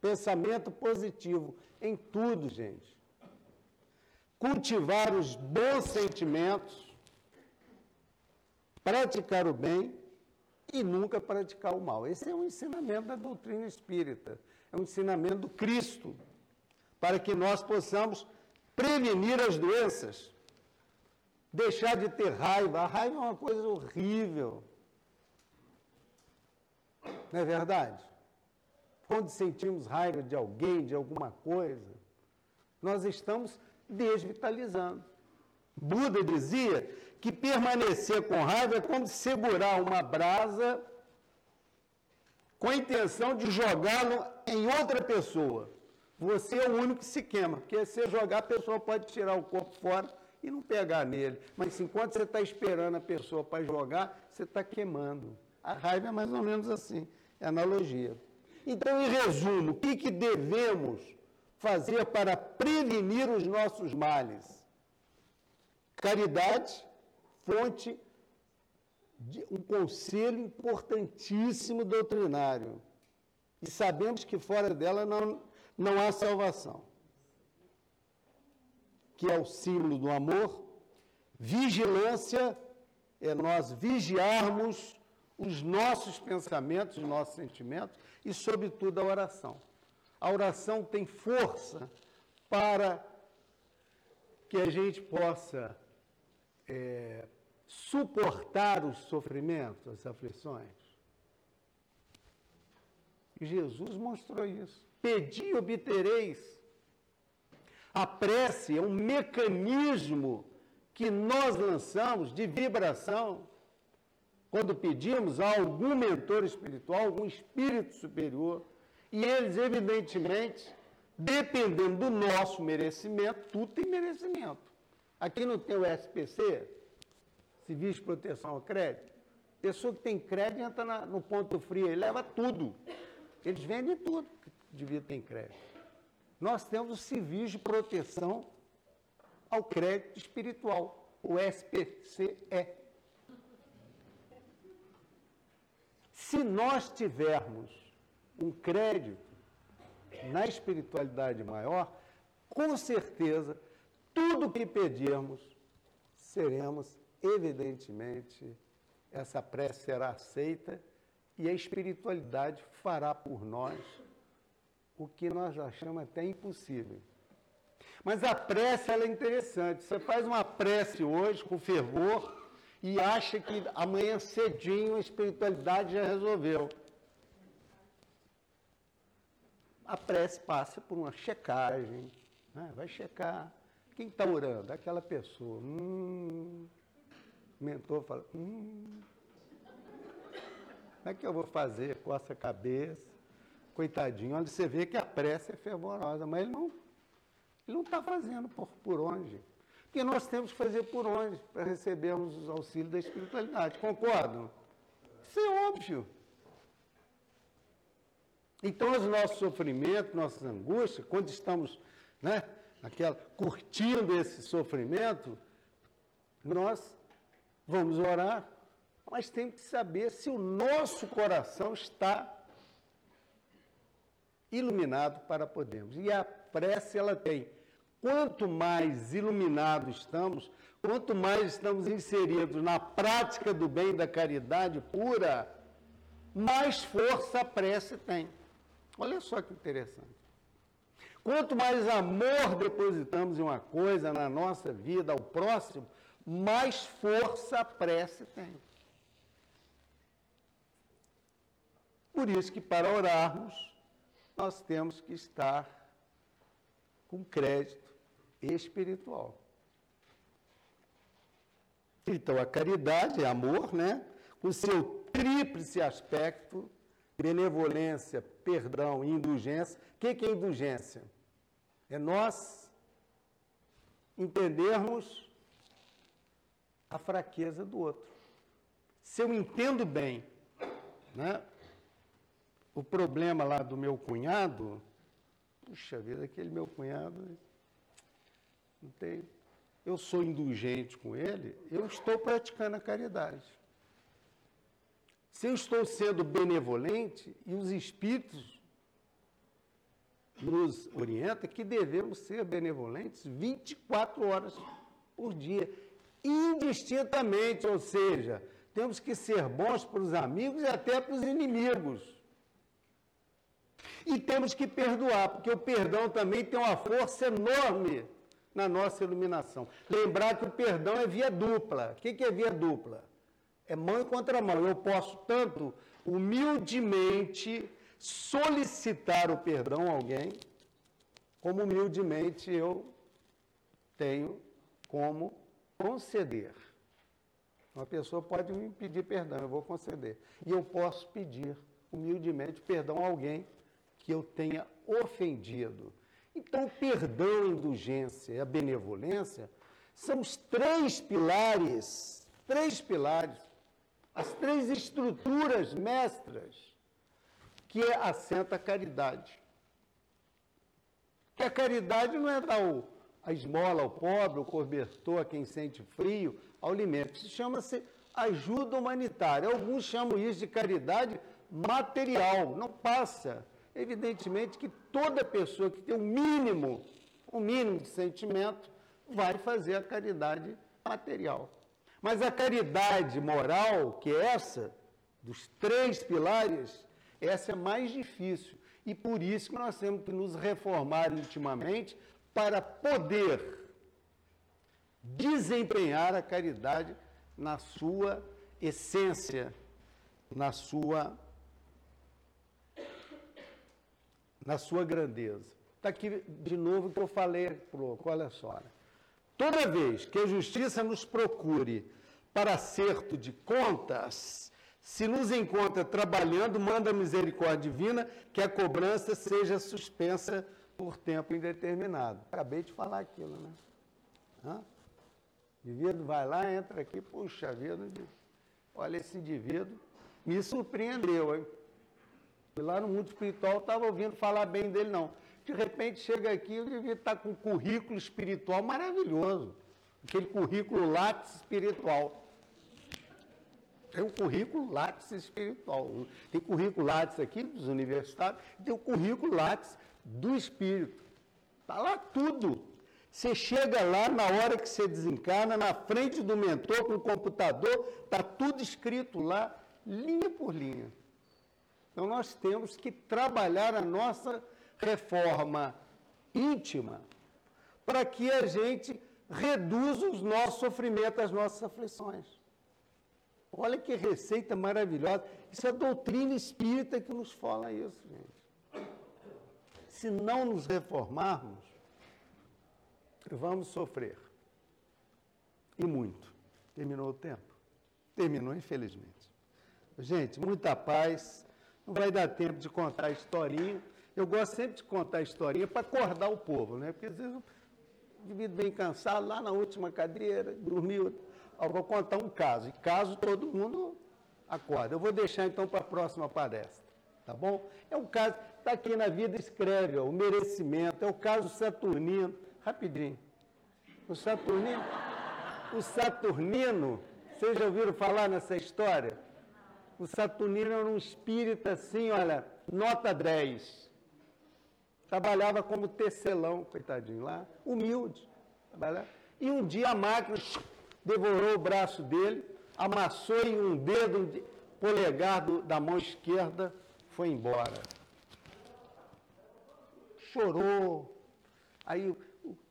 Pensamento positivo em tudo, gente. Cultivar os bons sentimentos, praticar o bem e nunca praticar o mal. Esse é um ensinamento da doutrina espírita. é um ensinamento do Cristo, para que nós possamos prevenir as doenças, deixar de ter raiva. A raiva é uma coisa horrível. Não é verdade? Quando sentimos raiva de alguém, de alguma coisa, nós estamos desvitalizando. Buda dizia que permanecer com raiva é como segurar uma brasa com a intenção de jogá-lo em outra pessoa. Você é o único que se queima, porque se jogar, a pessoa pode tirar o corpo fora e não pegar nele. Mas enquanto você está esperando a pessoa para jogar, você está queimando. A raiva é mais ou menos assim, é analogia. Então, em resumo, o que, que devemos fazer para prevenir os nossos males? Caridade, fonte de um conselho importantíssimo doutrinário. E sabemos que fora dela não, não há salvação. Que é o símbolo do amor. Vigilância é nós vigiarmos os nossos pensamentos, os nossos sentimentos e, sobretudo, a oração. A oração tem força para que a gente possa é, suportar os sofrimentos, as aflições. E Jesus mostrou isso. Pedi obtereis. A prece é um mecanismo que nós lançamos de vibração quando pedimos a algum mentor espiritual, algum espírito superior, e eles, evidentemente, dependendo do nosso merecimento, tudo tem merecimento. Aqui não tem o SPC, Serviço de Proteção ao Crédito. Pessoa que tem crédito entra na, no ponto frio e leva tudo. Eles vendem tudo que devia ter crédito. Nós temos o Serviço de Proteção ao Crédito Espiritual, o SPCE. Se nós tivermos um crédito na espiritualidade maior, com certeza, tudo que pedirmos, seremos, evidentemente, essa prece será aceita e a espiritualidade fará por nós o que nós achamos até impossível. Mas a prece ela é interessante. Você faz uma prece hoje com fervor, e acha que amanhã cedinho a espiritualidade já resolveu. A prece passa por uma checagem, né? vai checar. Quem está orando? Aquela pessoa. Hum, o mentor fala, hum, como é que eu vou fazer? Coça a cabeça, coitadinho. Onde você vê que a prece é fervorosa, mas ele não ele não está fazendo por, por onde. Porque nós temos que fazer por onde para recebermos os auxílios da espiritualidade. Concordam? Isso é óbvio. Então, os nossos sofrimentos, nossas angústias, quando estamos né, naquela, curtindo esse sofrimento, nós vamos orar, mas temos que saber se o nosso coração está iluminado para podermos. E a prece, ela tem Quanto mais iluminados estamos, quanto mais estamos inseridos na prática do bem da caridade pura, mais força a prece tem. Olha só que interessante. Quanto mais amor depositamos em uma coisa, na nossa vida, ao próximo, mais força a prece tem. Por isso que para orarmos, nós temos que estar com crédito espiritual. Então, a caridade é amor, né? Com seu tríplice aspecto, benevolência, perdão e indulgência. O que é indulgência? É nós entendermos a fraqueza do outro. Se eu entendo bem né, o problema lá do meu cunhado, puxa vida, aquele meu cunhado não. Eu sou indulgente com ele, eu estou praticando a caridade. Se eu estou sendo benevolente, e os espíritos nos orientam que devemos ser benevolentes 24 horas por dia, indistintamente, ou seja, temos que ser bons para os amigos e até para os inimigos. E temos que perdoar, porque o perdão também tem uma força enorme na nossa iluminação. Lembrar que o perdão é via dupla. O que é via dupla? É mão e contramão. Eu posso tanto humildemente solicitar o perdão a alguém, como humildemente eu tenho como conceder. Uma pessoa pode me pedir perdão, eu vou conceder. E eu posso pedir humildemente perdão a alguém que eu tenha ofendido. Então, o perdão, a indulgência e a benevolência são os três pilares, três pilares, as três estruturas mestras que assenta a caridade. Que a caridade não é dar o, a esmola ao pobre, o cobertor a quem sente frio, ao alimento. Isso chama-se ajuda humanitária. Alguns chamam isso de caridade material. Não passa. Evidentemente que toda pessoa que tem o um mínimo, o um mínimo de sentimento, vai fazer a caridade material. Mas a caridade moral, que é essa, dos três pilares, essa é mais difícil. E por isso que nós temos que nos reformar intimamente para poder desempenhar a caridade na sua essência, na sua na sua grandeza. Está aqui de novo o que eu falei, Proco, olha só. Né? Toda vez que a justiça nos procure para acerto de contas, se nos encontra trabalhando, manda a misericórdia divina que a cobrança seja suspensa por tempo indeterminado. Acabei de falar aquilo, né? Hã? indivíduo vai lá, entra aqui, puxa vida, olha esse indivíduo, me surpreendeu, hein? Lá no mundo espiritual estava ouvindo falar bem dele, não. De repente chega aqui, o indivíduo está com um currículo espiritual maravilhoso. Aquele currículo látice espiritual. Tem um currículo látice espiritual. Tem currículo látice aqui dos universitários, tem o currículo látice do espírito. Está lá tudo. Você chega lá na hora que você desencarna, na frente do mentor com o computador, está tudo escrito lá, linha por linha. Então nós temos que trabalhar a nossa reforma íntima para que a gente reduza os nossos sofrimentos, as nossas aflições. Olha que receita maravilhosa. Isso é a doutrina espírita que nos fala isso, gente. Se não nos reformarmos, vamos sofrer. E muito. Terminou o tempo? Terminou, infelizmente. Gente, muita paz. Não vai dar tempo de contar a historinha. Eu gosto sempre de contar a historinha para acordar o povo, né? Porque às vezes eu vivido bem cansado, lá na última cadeira, dormiu. Eu vou contar um caso. E caso todo mundo acorda. Eu vou deixar então para a próxima palestra. Tá bom? É um caso, está aqui na vida, escreve, ó, o merecimento, é o caso Saturnino rapidinho. O Saturnino, o Saturnino, vocês já ouviram falar nessa história? O Saturnino era um espírito assim, olha, nota 10. Trabalhava como tecelão, coitadinho lá, humilde. Trabalhava. E um dia a máquina devorou o braço dele, amassou em um dedo um polegar do, da mão esquerda, foi embora. Chorou. Aí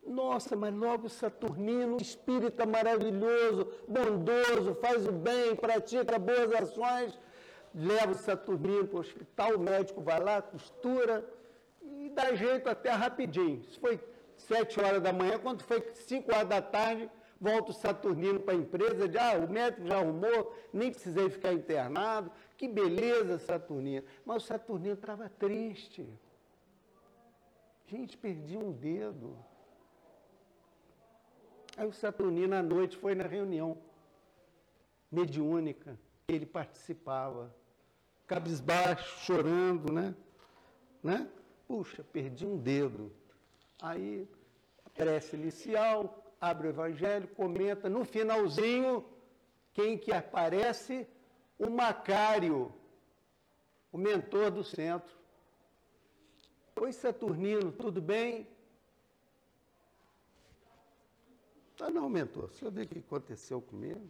nossa, mas logo Saturnino, espírita maravilhoso, bondoso, faz o bem, pratica boas ações. Leva o Saturnino para o hospital, o médico vai lá, costura e dá jeito até rapidinho. Isso foi sete horas da manhã, quando foi cinco horas da tarde, volta o Saturnino para a empresa, de, ah, o médico já arrumou, nem precisei ficar internado. Que beleza, Saturnino. Mas o Saturnino estava triste. Gente, perdi um dedo. Aí o Saturnino, à noite, foi na reunião mediúnica, ele participava, cabisbaixo, chorando, né? né? Puxa, perdi um dedo. Aí, prece inicial, abre o evangelho, comenta, no finalzinho, quem que aparece? O Macário, o mentor do centro. Oi, Saturnino, tudo bem? Ah, não, mentor, você vê o que aconteceu comigo?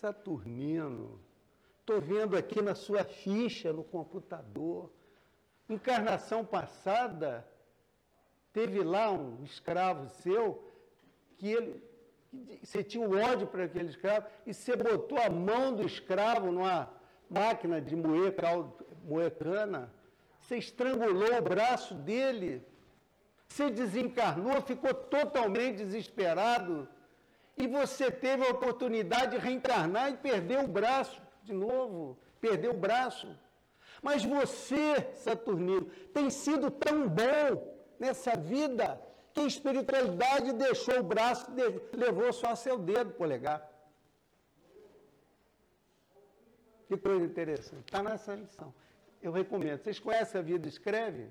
Saturnino, estou vendo aqui na sua ficha no computador. Encarnação passada, teve lá um escravo seu que ele você tinha um ódio para aquele escravo e você botou a mão do escravo numa máquina de moer, moer cana, você estrangulou o braço dele, você desencarnou, ficou totalmente desesperado e você teve a oportunidade de reencarnar e perdeu o braço de novo, perdeu o braço. Mas você, Saturnino, tem sido tão bom nessa vida que a espiritualidade deixou o braço, levou só seu dedo polegar. Que coisa interessante. Está nessa lição. Eu recomendo. Vocês conhecem a Vida Escreve?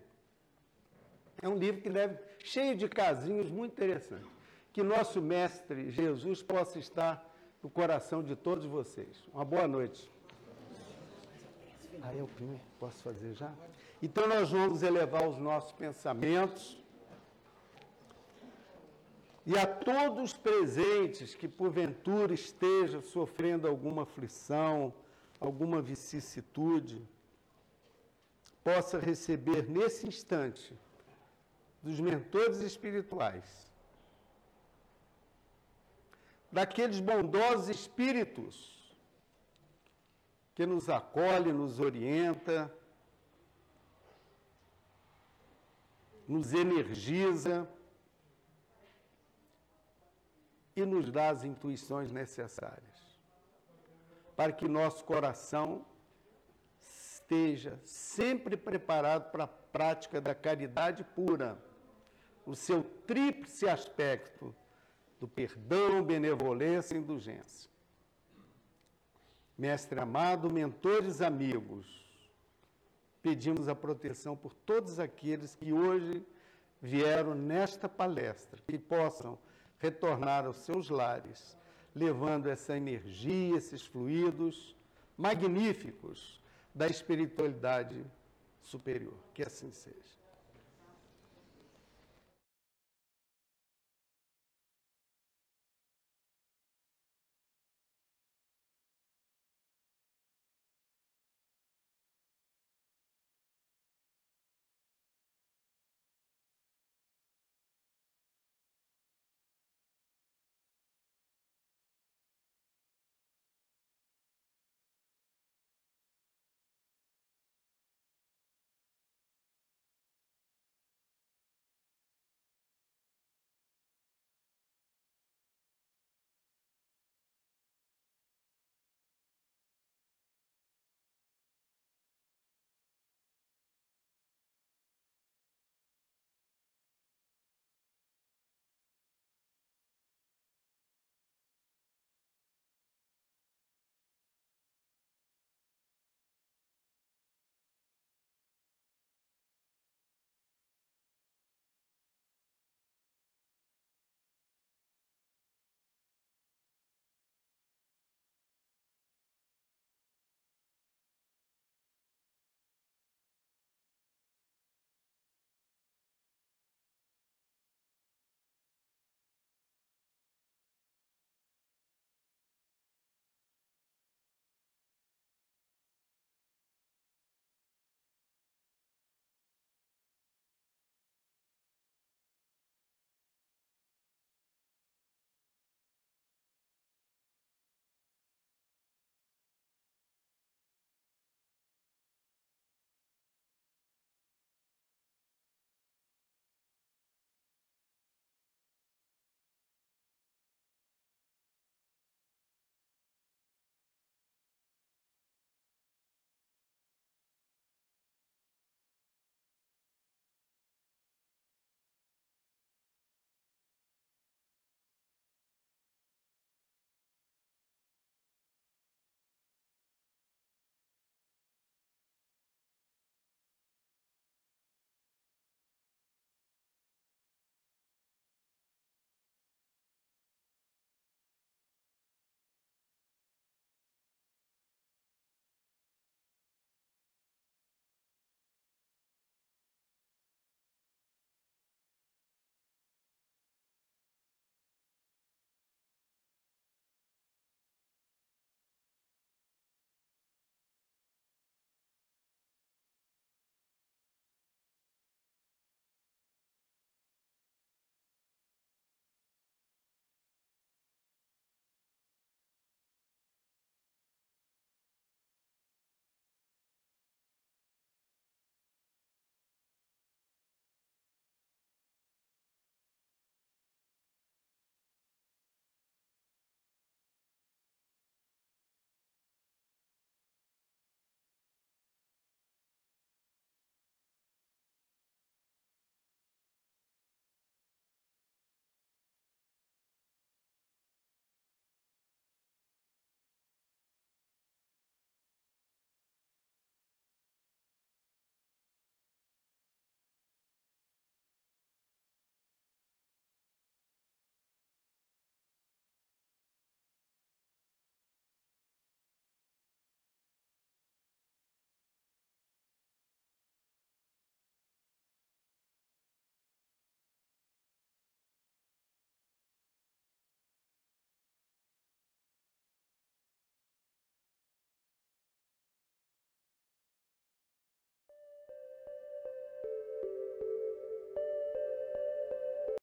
É um livro que deve, cheio de casinhos muito interessantes. Que nosso Mestre Jesus possa estar no coração de todos vocês. Uma boa noite. Ah, eu posso fazer já? Então nós vamos elevar os nossos pensamentos e a todos presentes que porventura estejam sofrendo alguma aflição, alguma vicissitude, possa receber nesse instante dos mentores espirituais, daqueles bondosos espíritos que nos acolhe, nos orienta, nos energiza, e nos dá as intuições necessárias para que nosso coração esteja sempre preparado para a prática da caridade pura, o seu tríplice aspecto do perdão, benevolência e indulgência. Mestre amado, mentores amigos, pedimos a proteção por todos aqueles que hoje vieram nesta palestra, que possam retornar aos seus lares, levando essa energia, esses fluidos magníficos da espiritualidade superior. Que assim seja.